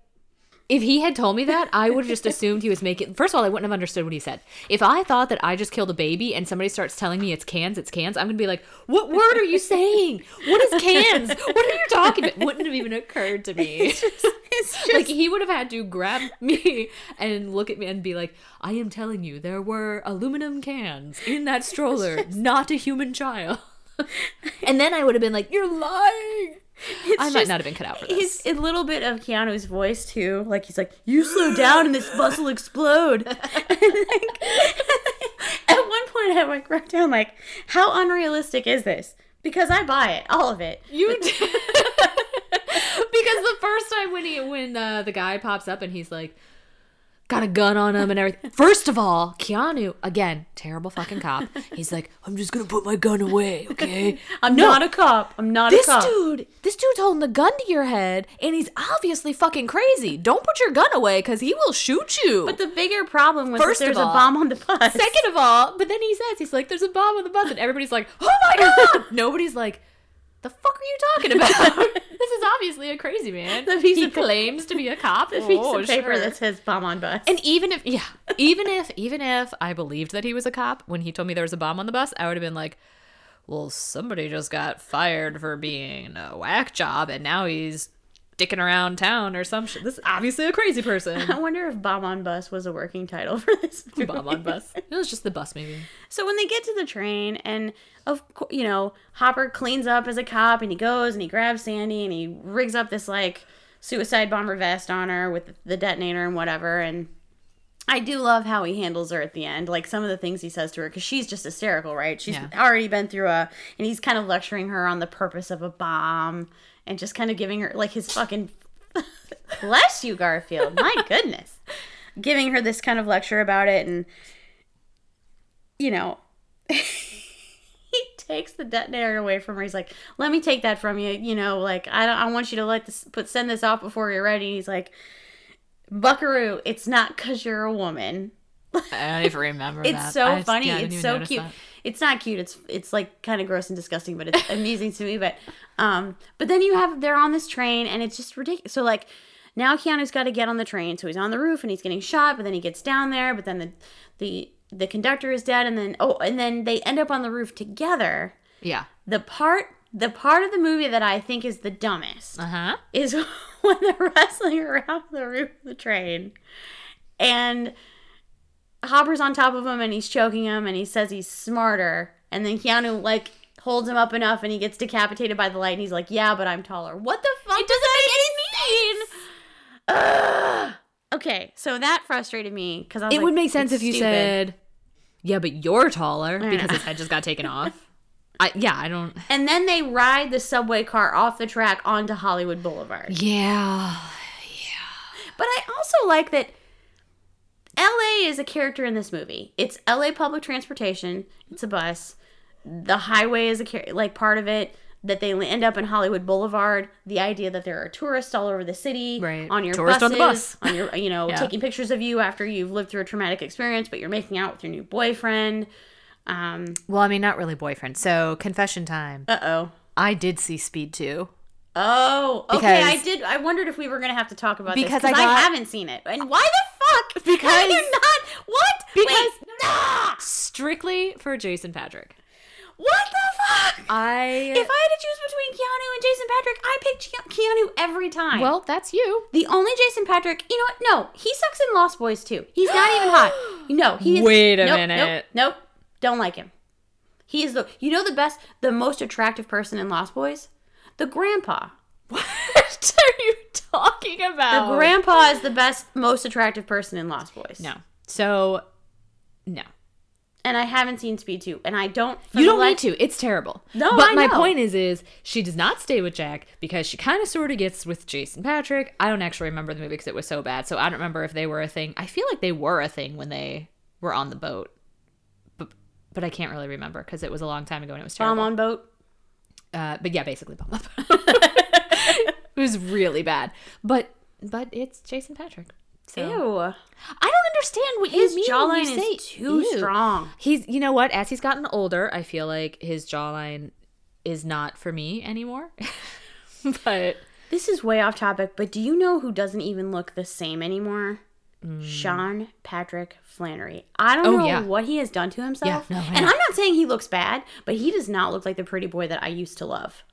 if he had told me that, I would have just assumed he was making. First of all, I wouldn't have understood what he said. If I thought that I just killed a baby and somebody starts telling me it's cans, it's cans, I'm gonna be like, "What word are you saying? What is cans? What are you talking about?" Wouldn't have even occurred to me. (laughs) It's just (laughs) like he would have had to grab me and look at me and be like, "I am telling you, there were aluminum cans in that stroller, not a human child." (laughs) and then I would have been like, "You're lying." (laughs) It's I might not have been cut out for this. He's a little bit of Keanu's voice too. Like he's like, "You slow down and this bus will explode." (laughs) Like, (laughs) at one point, I like wrote down like, "How unrealistic is this?" Because I buy it, all of it. You did. because the first time when he when uh, the guy pops up and he's like got a gun on him and everything. First of all, Keanu again, terrible fucking cop. He's like, I'm just gonna put my gun away, okay? (laughs) I'm No. not a cop. I'm not This a cop. This dude, this dude's holding the gun to your head, and he's obviously fucking crazy. Don't put your gun away, cause he will shoot you. But the bigger problem was First there's a bomb on the bus. Second of all, but then he says he's like, "There's a bomb on the bus," and everybody's like, "Oh my (laughs) god!" Nobody's like, "The fuck are you talking about?" (laughs) this is obviously a crazy man. The piece he claims to be a cop. (laughs) a piece Oh, of paper sure. that says bomb on bus. And even if, yeah, even if, even if I believed that he was a cop when he told me there was a bomb on the bus, I would have been like, well, somebody just got fired for being a whack job, and now he's dicking around town or some shit. This is obviously a crazy person. (laughs) I wonder if bomb on bus was a working title for this movie. bomb on bus. (laughs) It was just the bus, maybe. So when they get to the train, and of course, you know, Hopper cleans up as a cop, and he goes and he grabs Sandy, and he rigs up this like suicide bomber vest on her with the detonator and whatever. And I do love how he handles her at the end, like some of the things he says to her, because she's just hysterical, right? She's Yeah. already been through a, and he's kind of lecturing her on the purpose of a bomb, and just kind of giving her like his fucking. (laughs) Bless you, Garfield. My (laughs) goodness. Giving her this kind of lecture about it, and you know, (laughs) he takes the detonator away from her. He's like, "Let me take that from you." You know, like I don't, I want you to let this put send this off before you're ready. He's like, "Buckaroo, it's not because you're a woman." I don't even remember It's that. so I just- funny. yeah, it's so cute. that. It's not cute. It's it's like kind of gross and disgusting, but it's amusing to me. But um, but then you have they're on this train and it's just ridiculous. So like now Keanu's got to get on the train, so he's on the roof and he's getting shot. But then he gets down there. But then the the the conductor is dead, and then oh, and then they end up on the roof together. Yeah. The part the part of the movie that I think is the dumbest Uh huh. is (laughs) when they're wrestling around the roof of the train and Hopper's on top of him and he's choking him and he says he's smarter and then Keanu like holds him up enough and he gets decapitated by the light and he's like, Yeah, but I'm taller. What the fuck? It doesn't make any sense. Ugh. Okay, so that frustrated me because It like, would make sense if you stupid." said, "Yeah, but you're taller," because his head just got taken (laughs) off. I yeah, I don't. And then they ride the subway car off the track onto Hollywood Boulevard. Yeah, yeah. But I also like that LA is a character in this movie. It's LA public transportation. It's a bus. The highway is a char- like part of it. That they end up in Hollywood Boulevard. The idea that there are tourists all over the city Right. on your Tourist on buses, the bus. on your (laughs) you know Yeah. taking pictures of you after you've lived through a traumatic experience, but you're making out with your new boyfriend. Um. Well, I mean, not really boyfriend. So confession time. Uh oh. I did see Speed 2. Oh, okay. I did. I wondered if we were gonna have to talk about Because this because I got- haven't seen it. And why the fuck? Because- Why they're not. What? Because- Wait, nah! Strictly for Jason Patric. What the fuck? I if I had to choose between Keanu and Jason Patric, I picked Ke- Keanu every time. well, that's you. the only Jason Patric, you know what? No, he sucks in Lost Boys too. He's not even hot. (gasps) No, he is. Wait a nope, minute. Nope, nope. Don't like him. He is the. You know the best, the most attractive person in Lost Boys, the grandpa. What (laughs) are you talking about? The grandpa is the best, most attractive person in Lost Boys. No. So, no. and I haven't seen Speed 2, and I don't. You don't life- need to. It's terrible. No, but I my know. point is, is she does not stay with Jack because she kind of sort of gets with Jason Patric. I don't actually remember the movie because it was so bad, so I don't remember if they were a thing. I feel like they were a thing when they were on the boat, but but I can't really remember because it was a long time ago and it was terrible. Bomb on boat. Uh, but yeah, basically bomb up. (laughs) it was really bad, but but it's Jason Patric. So Ew. I don't understand what His you mean. jawline when you say is too ew. strong. He's, you know what? As he's gotten older, I feel like his jawline is not for me anymore. (laughs) but This is way off topic, but do you know who doesn't even look the same anymore? Sean Patrick Flanery. I don't Mm. Oh, know yeah. what he has done to himself. Yeah, no, and. I'm not saying he looks bad, but he does not look like the pretty boy that I used to love.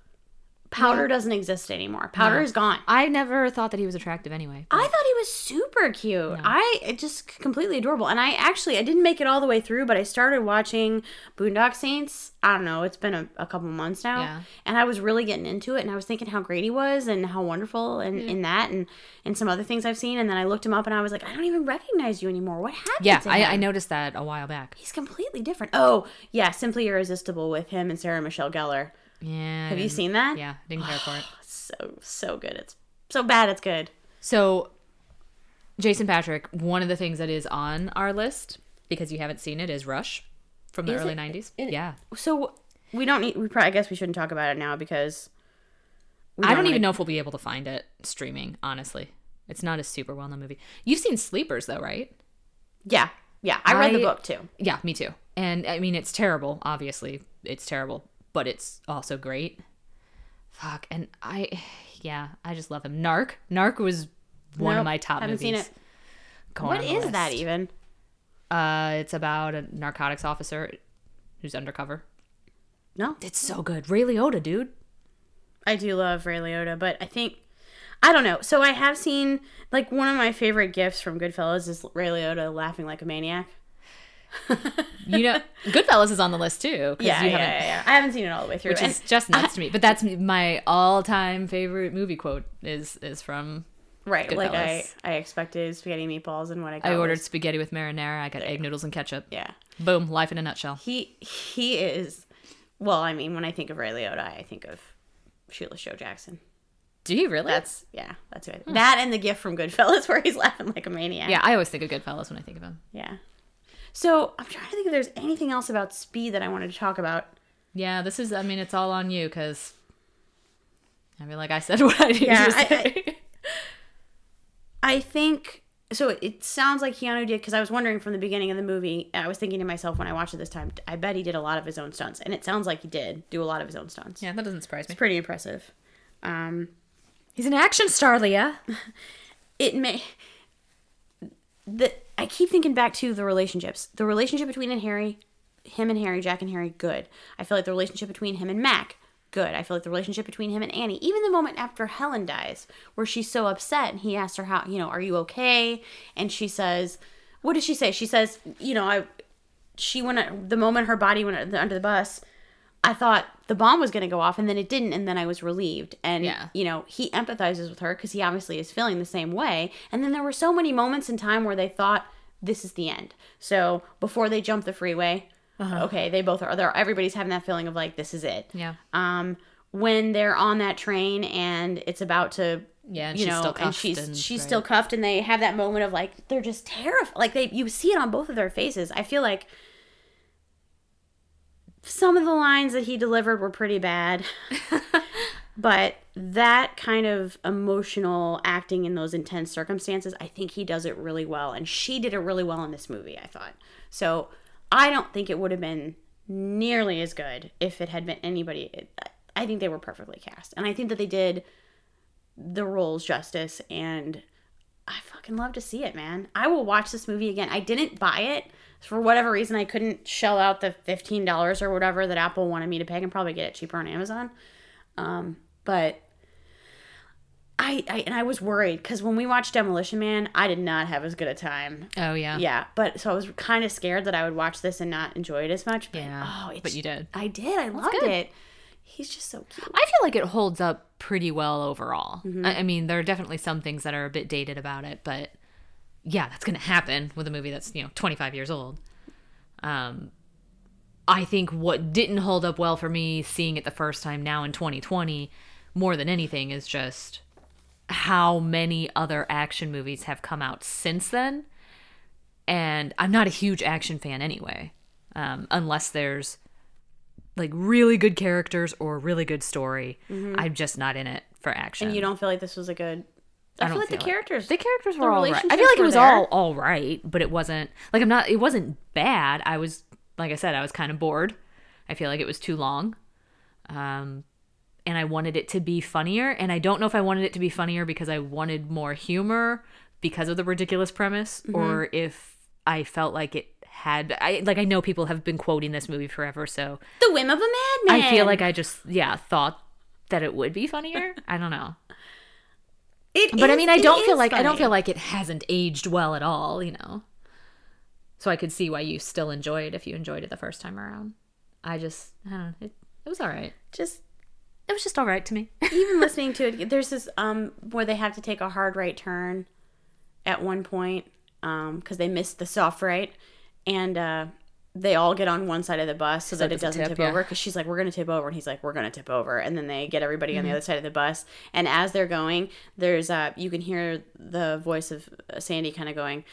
Powder doesn't exist anymore. Powder is gone. I never thought that he was attractive anyway. I thought he was super cute. I just completely adorable. And I actually I didn't make it all the way through, but I started watching Boondock Saints. I don't know, it's been a, a couple months now. Yeah. And I was really getting into it and I was thinking how great he was and how wonderful and in that and and some other things I've seen and then I looked him up and I was like, I don't even recognize you anymore. What happened yeah, to I? I noticed that a while back. He's completely different. Oh, yeah, Simply Irresistible with him and Sarah Michelle Gellar. Yeah. Have you seen that? Yeah, didn't care for it. (sighs) So so good. It's so bad it's good. So, Jason Patric, one of the things that is on our list because you haven't seen it is Rush from the Is early it- '90s. it- yeah, So we don't need. We probably. I guess we shouldn't talk about it now because. we I don't even know if we'll be able to find it streaming. Honestly, it's not a super well-known movie. You've seen Sleepers though, right? Yeah, yeah. I read the book too. Yeah, me too. And I mean, it's terrible. Obviously, it's terrible, but it's also great. Fuck, and I, yeah, I just love him. Narc, Narc was one Nope, of my top haven't movies. seen it. going What is that even? Uh, it's about a narcotics officer who's undercover. No, It's so good. Ray Liotta, dude. I do love Ray Liotta, but I think I don't know. So I have seen like one of my favorite gifts from Goodfellas is Ray Liotta laughing like a maniac. You know, Goodfellas is on the list too. Yeah, you yeah, yeah, yeah. I haven't seen it all the way through. Which and is just nuts to me. But that's my all-time favorite movie quote. Is is from right, like I, I expected spaghetti meatballs, and what I got I ordered was- spaghetti with marinara. I got egg noodles and ketchup. yeah, Boom, life in a nutshell. he he is. Well, I mean, when I think of Ray Liotta, I think of Shoeless Joe Jackson. Do you really? That's yeah, that's it. That and the gift from Goodfellas (laughs) where he's laughing like a maniac. yeah. I always think of Goodfellas when I think of him. Yeah. So I'm trying to think if there's anything else about speed that I wanted to talk about. Yeah, this is. I mean, it's all on you because. I mean, like I said, (laughs) what I needed Yeah, I- say. I think so. It sounds like Keanu did because I was wondering from the beginning of the movie. I was thinking to myself when I watched it this time. I bet he did a lot of his own stunts, and it sounds like he did do a lot of his own stunts. yeah, that doesn't surprise me. It's pretty impressive. Um, He's an action star, Leah. (laughs) it may the I keep thinking back to the relationships. The relationship between and Harry, him and Harry, Jack and Harry, good. I feel like the relationship between him and Mac, good. I feel like the relationship between him and Annie, even the moment after Helen dies, where she's so upset and he asks her how, you know, are you okay? And she says, what does she say? She says, you know, I she went the moment her body went under the bus, I thought the bomb was going to go off and then it didn't and then I was relieved. And Yeah. you know, he empathizes with her cuz he obviously is feeling the same way. And then there were so many moments in time where they thought this is the end. So, before they jump the freeway, okay, they both are there everybody's having that feeling of like this is it. Yeah. Um when they're on that train and it's about to Yeah, you know, and she's and- she's right. still cuffed, and they have that moment of like they're just terrified. Like they, you see it on both of their faces. I feel like some of the lines that he delivered were pretty bad, (laughs) but that kind of emotional acting in those intense circumstances, I think he does it really well, and she did it really well in this movie. I thought so. I don't think it would have been nearly as good if it had been anybody. I think they were perfectly cast, and I think that they did the roles justice and I fucking love to see it, man. I will watch this movie again. I didn't buy it for whatever reason. I couldn't shell out the fifteen dollars or whatever that Apple wanted me to pay. I can probably get it cheaper on Amazon. Um, but I, I and I was worried because when we watched Demolition Man, I did not have as good a time. Oh yeah. Yeah, but so I was kind of scared that I would watch this and not enjoy it as much. But, Yeah, oh, it's, but you did. I did. I loved it. He's just so cute. I feel like it holds up pretty well overall. Mm-hmm. I, I mean, there are definitely some things that are a bit dated about it, but yeah, that's going to happen with a movie that's you know 25 years old. Um, I think what didn't hold up well for me seeing it the first time now in 2020, more than anything, is just how many other action movies have come out since then. And I'm not a huge action fan anyway, um, unless there's like really good characters or really good story. I'm just not in it for action. And you don't feel like this was a good. I, I feel like the it. characters. The characters the were all right. I feel like it was there. all all right, but it wasn't like I'm not. It wasn't bad. I was like I said, I was kind of bored. I feel like it was too long, um, and I wanted it to be funnier. And I don't know if I wanted it to be funnier because I wanted more humor because of the ridiculous premise, Mm-hmm. or if I felt like it had. I like I know people have been quoting this movie forever, so the whim of a madman. I feel like I just yeah thought that it would be funnier. I don't know. It But I mean, I don't feel is like I don't feel like it hasn't aged well at all, you know. So I could see why you still enjoy it if you enjoyed it the first time around. I just, I don't know, it, it was all right. just It was just all right to me. (laughs) even listening to it there's this um where they have to take a hard right turn at one point um because they missed the soft right and uh they all get on one side of the bus so, that it doesn't doesn't tip, over because she's like we're gonna tip over and he's like we're gonna tip over and then they get everybody on Mm-hmm. the other side of the bus and as they're going there's uh you can hear the voice of uh, sandy kind of going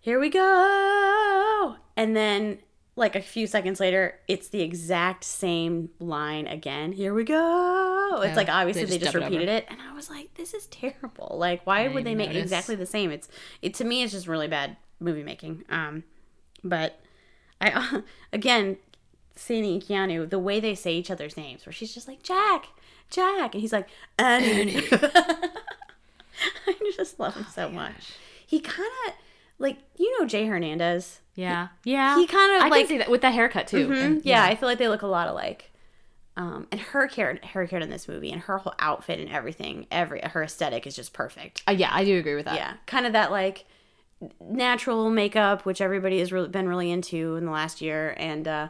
here we go and then like a few seconds later it's the exact same line again here we go. Yeah, it's like obviously they they just just, dub it repeated it and i was like this is terrible. Like why didn't would they make notice. exactly the same? It's it to me it's just really bad movie making um but i (laughs) again Sandy and Keanu, the way they say each other's names, where she's just like Jack, Jack, and he's like Annie. (laughs) I just love him so much. He kind of like you know Jay Hernandez. Yeah, yeah. He kinda, I like- can see that with that haircut too. And- Yeah, I feel like they look a lot alike. Um, and her hair, her hair in this movie, and her whole outfit and everything, every her aesthetic is just perfect. Uh, yeah, I do agree with that. Yeah, kind of that like natural makeup, which everybody has really been really into in the last year, and uh,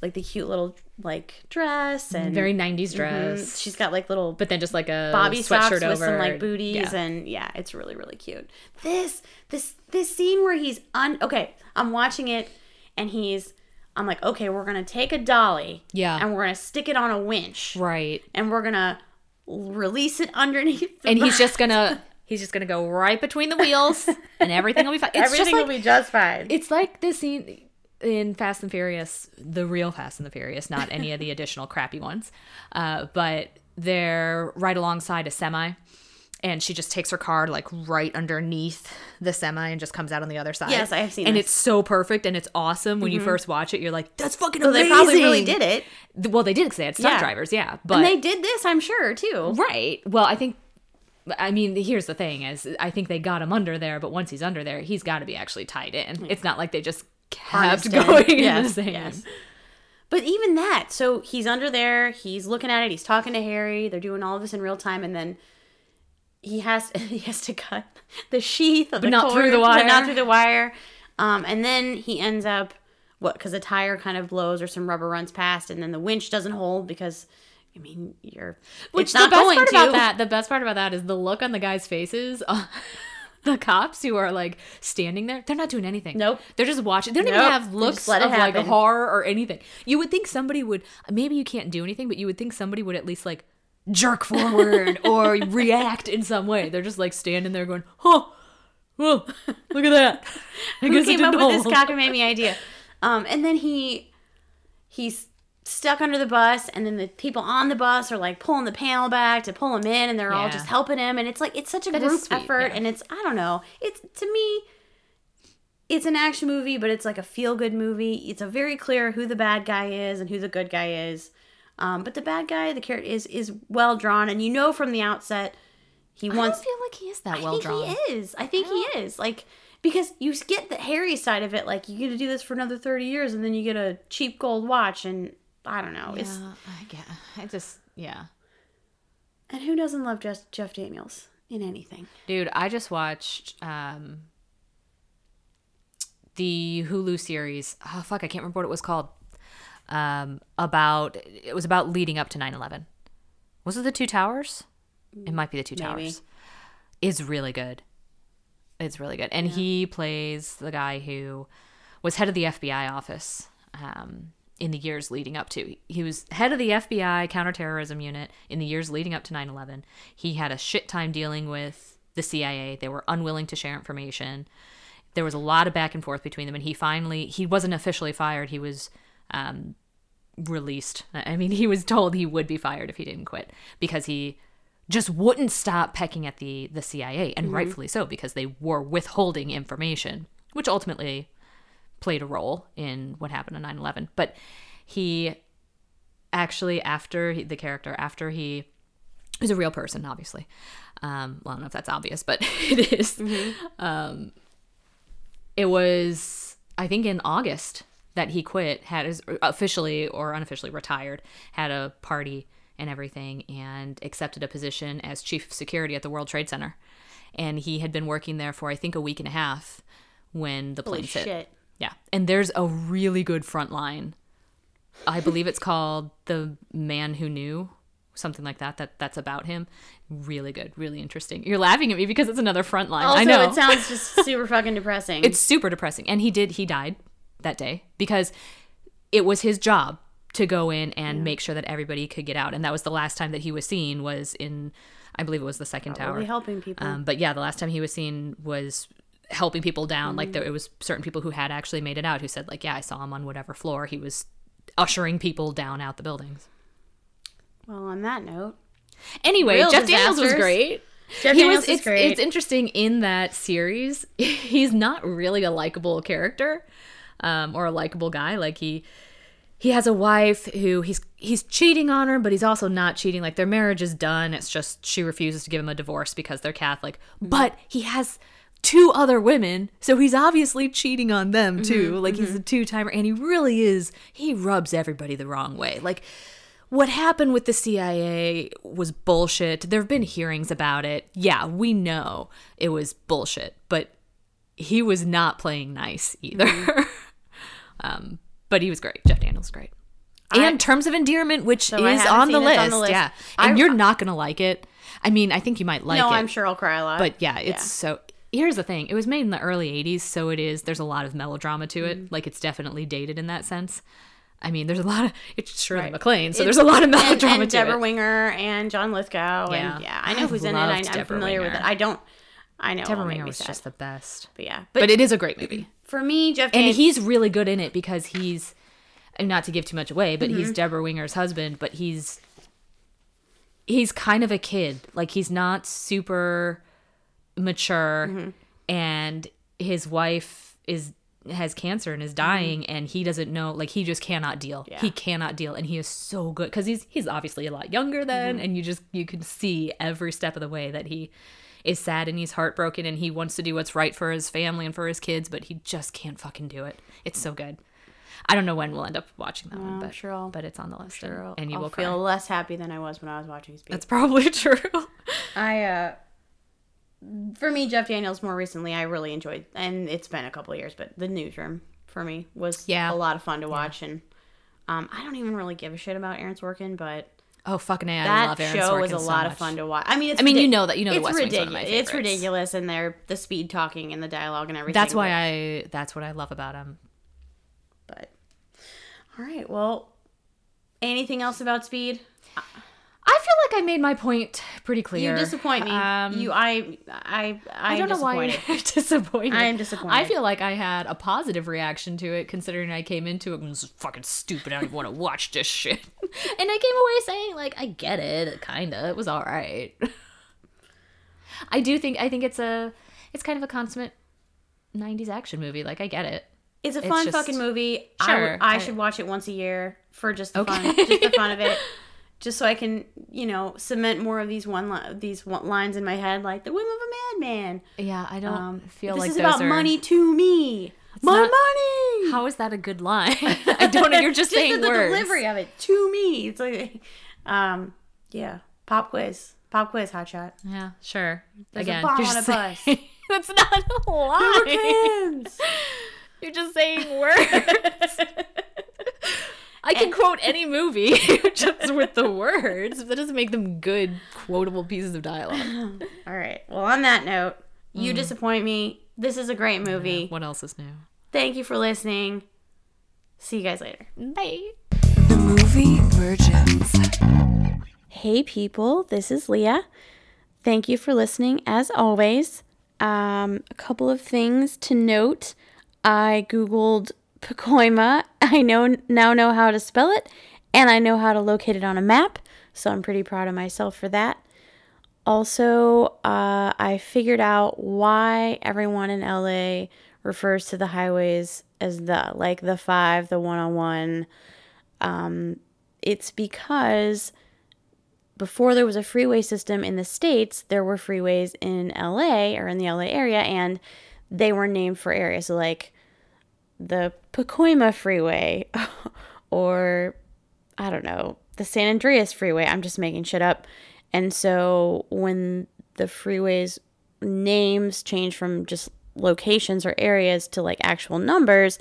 like the cute little like dress and Very '90s Mhm. dress, She's got like little but then just like a bobby sweatshirt socks with over some like booties Yeah. and yeah it's really really cute this this this scene where he's un okay i'm watching it and he's i'm like okay we're gonna take a dolly Yeah. and we're gonna stick it on a winch right, and we're gonna release it underneath the and he's (laughs) just gonna he's just gonna go right between the wheels, and everything will be fine. (laughs) It's everything just like will be just fine it's like this scene in Fast and Furious, the real Fast and the Furious, not any of the (laughs) additional crappy ones. Uh, but they're right alongside a semi, and she just takes her car like right underneath the semi and just comes out on the other side. Yes, I have seen And this. it's so perfect and it's awesome. When you first watch it, you're like, "That's fucking so they probably really did it Well, they did because they had stunt Yeah. drivers, yeah. But and they did this i'm sure too Right. Well, I think. I mean, here's the thing: is I think they got him under there, but once he's under there, he's got to be actually tied in. It's not like they just kept going in Yes, the same. yes. But even that, so he's under there, he's looking at it, he's talking to Harry, they're doing all of this in real time, and then he has (laughs) he has to cut the sheath of the not through the wire. not through the wire. Um, and then he ends up what? Because the tire kind of blows or some rubber runs past, and then the winch doesn't hold because. I mean, you're. Which it's the best going part to. about that, the best part about that is the look on the guys' faces. (laughs) the cops who are like standing there, they're not doing anything. Nope. They're just watching. They don't Nope. even have looks just let it of like happen. horror or anything. You would think somebody would. Maybe you can't do anything, but you would think somebody would at least like jerk forward (laughs) or react in some way. They're just like standing there going, "Huh." Whoa, look at that. I Who came up with this cockamamie idea? Um, and then he he's stuck under the bus, and then the people on the bus are like pulling the panel back to pull him in, and they're all just helping him, and it's like it's such a That group sweet, effort, yeah. and it's I don't know, it's to me. It's an action movie, but it's like a feel good movie. It's a very clear who the bad guy is and who the good guy is. Um, but the bad guy, the character is is well drawn, and you know from the outset he wants I feel like he is that I well think drawn. he is. I think he is. Like because you get the Harry side of it, like you get to do this for another thirty years, and then you get a cheap gold watch, and I don't know. It's Yeah, I get. I just yeah. and who doesn't love Jeff, Jeff Daniels in anything? Dude, I just watched um the Hulu series. Oh fuck, I can't remember what it was called. Um about it was about leading up to 9/11. Was it the Two Towers? It might be the Two Maybe. Towers. Is really good. It's really good. And he plays the guy who was head of the FBI office um, in the years leading up to. He was head of the FBI counterterrorism unit in the years leading up to 9 11. He had a shit time dealing with the CIA. They were unwilling to share information. There was a lot of back and forth between them. And he finally, he wasn't officially fired. He was um, released. I mean, he was told he would be fired if he didn't quit because he just wouldn't stop pecking at the the CIA, and rightfully so because they were withholding information, which ultimately played a role in what happened on 9/11. But he actually, after he, the character, after he was a real person, obviously. Um, well, I don't know if that's obvious, but (laughs) it is. Um, it was, I think, in August that he quit, had his officially or unofficially retired, had a party and everything and accepted a position as chief of security at the World Trade Center. And he had been working there for I think a week and a half when the Holy planes hit. Yeah. And there's a really good Frontline. I believe it's called The Man Who Knew, something like that. That that's about him. Really good, really interesting. You're laughing at me because it's another Frontline. Also, I know. it sounds just (laughs) super fucking depressing. it's super depressing. And he did he died that day because it was his job to go in and make sure that everybody could get out. And that was the last time that he was seen was in I believe it was the second tower. really helping people. Um, but yeah, the last time he was seen was helping people down. Like there, it was certain people who had actually made it out who said like, yeah, I saw him on whatever floor. He was ushering people down out the buildings. well, on that note, Anyway, Real Jeff Daniels was great. Jeff he Daniels was. is It's, great. it's interesting in that series. (laughs) He's not really a likable character, um, or a likable guy. Like he, he has a wife who he's he's cheating on her, but he's also not cheating. Like their marriage is done. It's just she refuses to give him a divorce because they're Catholic. But he has two other women, so he's obviously cheating on them mm-hmm, too. Like he's mm-hmm. a two timer, and he really is. He rubs everybody the wrong way. Like what happened with the CIA was bullshit. There have been hearings about it. Yeah, we know it was bullshit, but he was not playing nice either. Mm-hmm. (laughs) um, but he was great. Jeff Daniels great. And Terms of Endearment, which I is on the, seen it. It's list. on the list. Yeah. And I- you're not going to like it. I mean, I think you might like no, it. I'm sure I'll cry a lot. But yeah, it's so. Here's the thing: it was made in the early '80s, so it is. There's a lot of melodrama to it. Mm-hmm. Like it's definitely dated in that sense. I mean, there's a lot of. It's Shirley Right. MacLaine, so It's- there's a lot of melodrama and to Deborah it. Winger and John Lithgow. Yeah. And yeah, I know I (sighs) who's in it. I, I'm Deborah familiar with it. I don't. I know. Deborah Winger was sad. just the best. But yeah, But, but, it is a great movie, for me, Jeff and he's really good in it because he's. Not to give too much away, but Mm-hmm. he's Deborah Winger's husband. But he's. He's kind of a kid. Like he's not super mature, Mm-hmm. and his wife is has cancer and is dying and he doesn't know like he just cannot deal Mm-hmm. Yeah. he cannot deal and he is so good because he's he's obviously a lot younger than Mm-hmm. and you just you can see every step of the way that he is sad and he's heartbroken and he wants to do what's right for his family and for his kids but he just can't fucking do it it's so good i don't know when we'll end up watching that one but sure but it's on the list Sure, and, and you I'll will feel cry less happy than I was when I was watching Speed. that's probably (laughs) true I uh for me Jeff Daniels more recently I really enjoyed and it's been a couple of years but The Newsroom for me was Yeah. a lot of fun to watch and um I don't even really give a shit about Aaron Sorkin but oh fucking a, i that love Aaron show was a so lot of fun to watch. I mean, it's I mean, you know that- you know The it's West Wing's one of ridiculous. my It's ridiculous, and they're the speed talking and the dialogue and everything. that's why i that's what i love about him But all right, well, anything else about Speed? I feel like I made my point pretty clear. You disappoint me. Um, you, I, I, I, I don't know why you're (laughs) disappointed. I am disappointed. I feel like I had a positive reaction to it, considering I came into it and was fucking stupid. I don't even want to (laughs) watch this shit. (laughs) And I came away saying, like, I get it, kinda. It was all right. I do think I think it's a it's kind of a consummate '90s action movie. Like, I get it. It's a It's fun just- fucking movie. I Sure, would- I, I- should watch it once a year for just the fun, just the fun of it. Just so I can, you know, cement more of these one li- these one lines in my head, like the whim of a madman. Yeah, I don't Um, feel this like is those about are, money to me. My not- money. How is that a good line? (laughs) I don't know. You're just, just saying the, the words. delivery of it to me. It's like, um, yeah, pop quiz, pop quiz, hot shot. Yeah, sure. There's a Again, bomb you're on just a bus. saying- (laughs) That's not a lie. (laughs) You're just saying words. I can quote (laughs) any movie (laughs) just with the words. That doesn't make them good, quotable pieces of dialogue. (sighs) All right. Well, on that note, Mm. you disappoint me. This is a great movie. What else is new? Thank you for listening. See you guys later. Bye. The movie Virgins. Hey, people, this is Leah. Thank you for listening as always. Um, a couple of things to note. I Googled Pacoima. I know now know how to spell it, and I know how to locate it on a map, so I'm pretty proud of myself for that. Also, uh, I figured out why everyone in LA refers to the highways as the like the five, the one on one. It's because before there was a freeway system in the states, there were freeways in LA or in the LA area, and they were named for areas. So like the Pacoima Freeway, (laughs) or I don't know, the San Andreas Freeway. I'm just making shit up. And so when the freeways names change from just locations or areas to like actual numbers,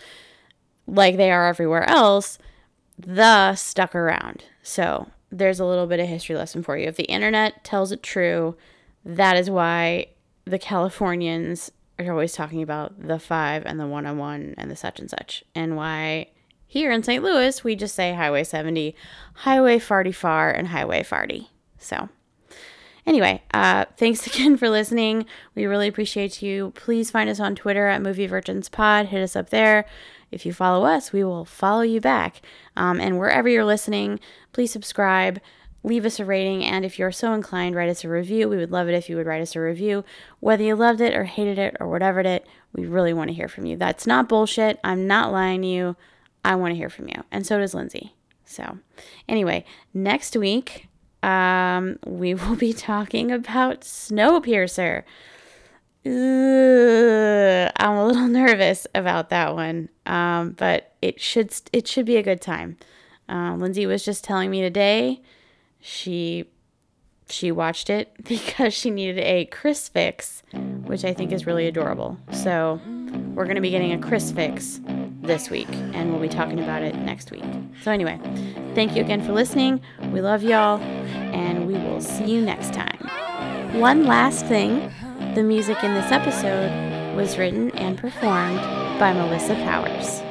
like they are everywhere else, the stuck around. So there's a little bit of history lesson for you. If the internet tells it true, that is why the Californians are always talking about the five and the 101 and the such and such, and why here in St. Louis we just say Highway 70, Highway Farty Far, and Highway Farty. So, anyway, uh, thanks (laughs) again for listening. We really appreciate you. Please find us on Twitter at Movie Virgins Pod. Hit us up there. If you follow us, we will follow you back. Um, and wherever you're listening, please subscribe leave us a rating, and if you're so inclined, write us a review. We would love it if you would write us a review. Whether you loved it or hated it or whatever it, we really want to hear from you. That's not bullshit. I'm not lying to you. I want to hear from you. And so does Lindsay. So, anyway, next week, um, we (laughs) will be talking about Snowpiercer. Ugh, I'm a little (laughs) nervous about that one, um, but it should it should be a good time. Uh, Lindsay was just telling me today she she watched it (laughs) because she needed a Chris fix, which I think is really adorable. So we're going to be getting a Chris fix this week, and we'll be talking about it next week. So anyway, thank you again for listening. We love y'all, and we will see you next time. One last thing the music in this episode was written and performed by Melissa Powers.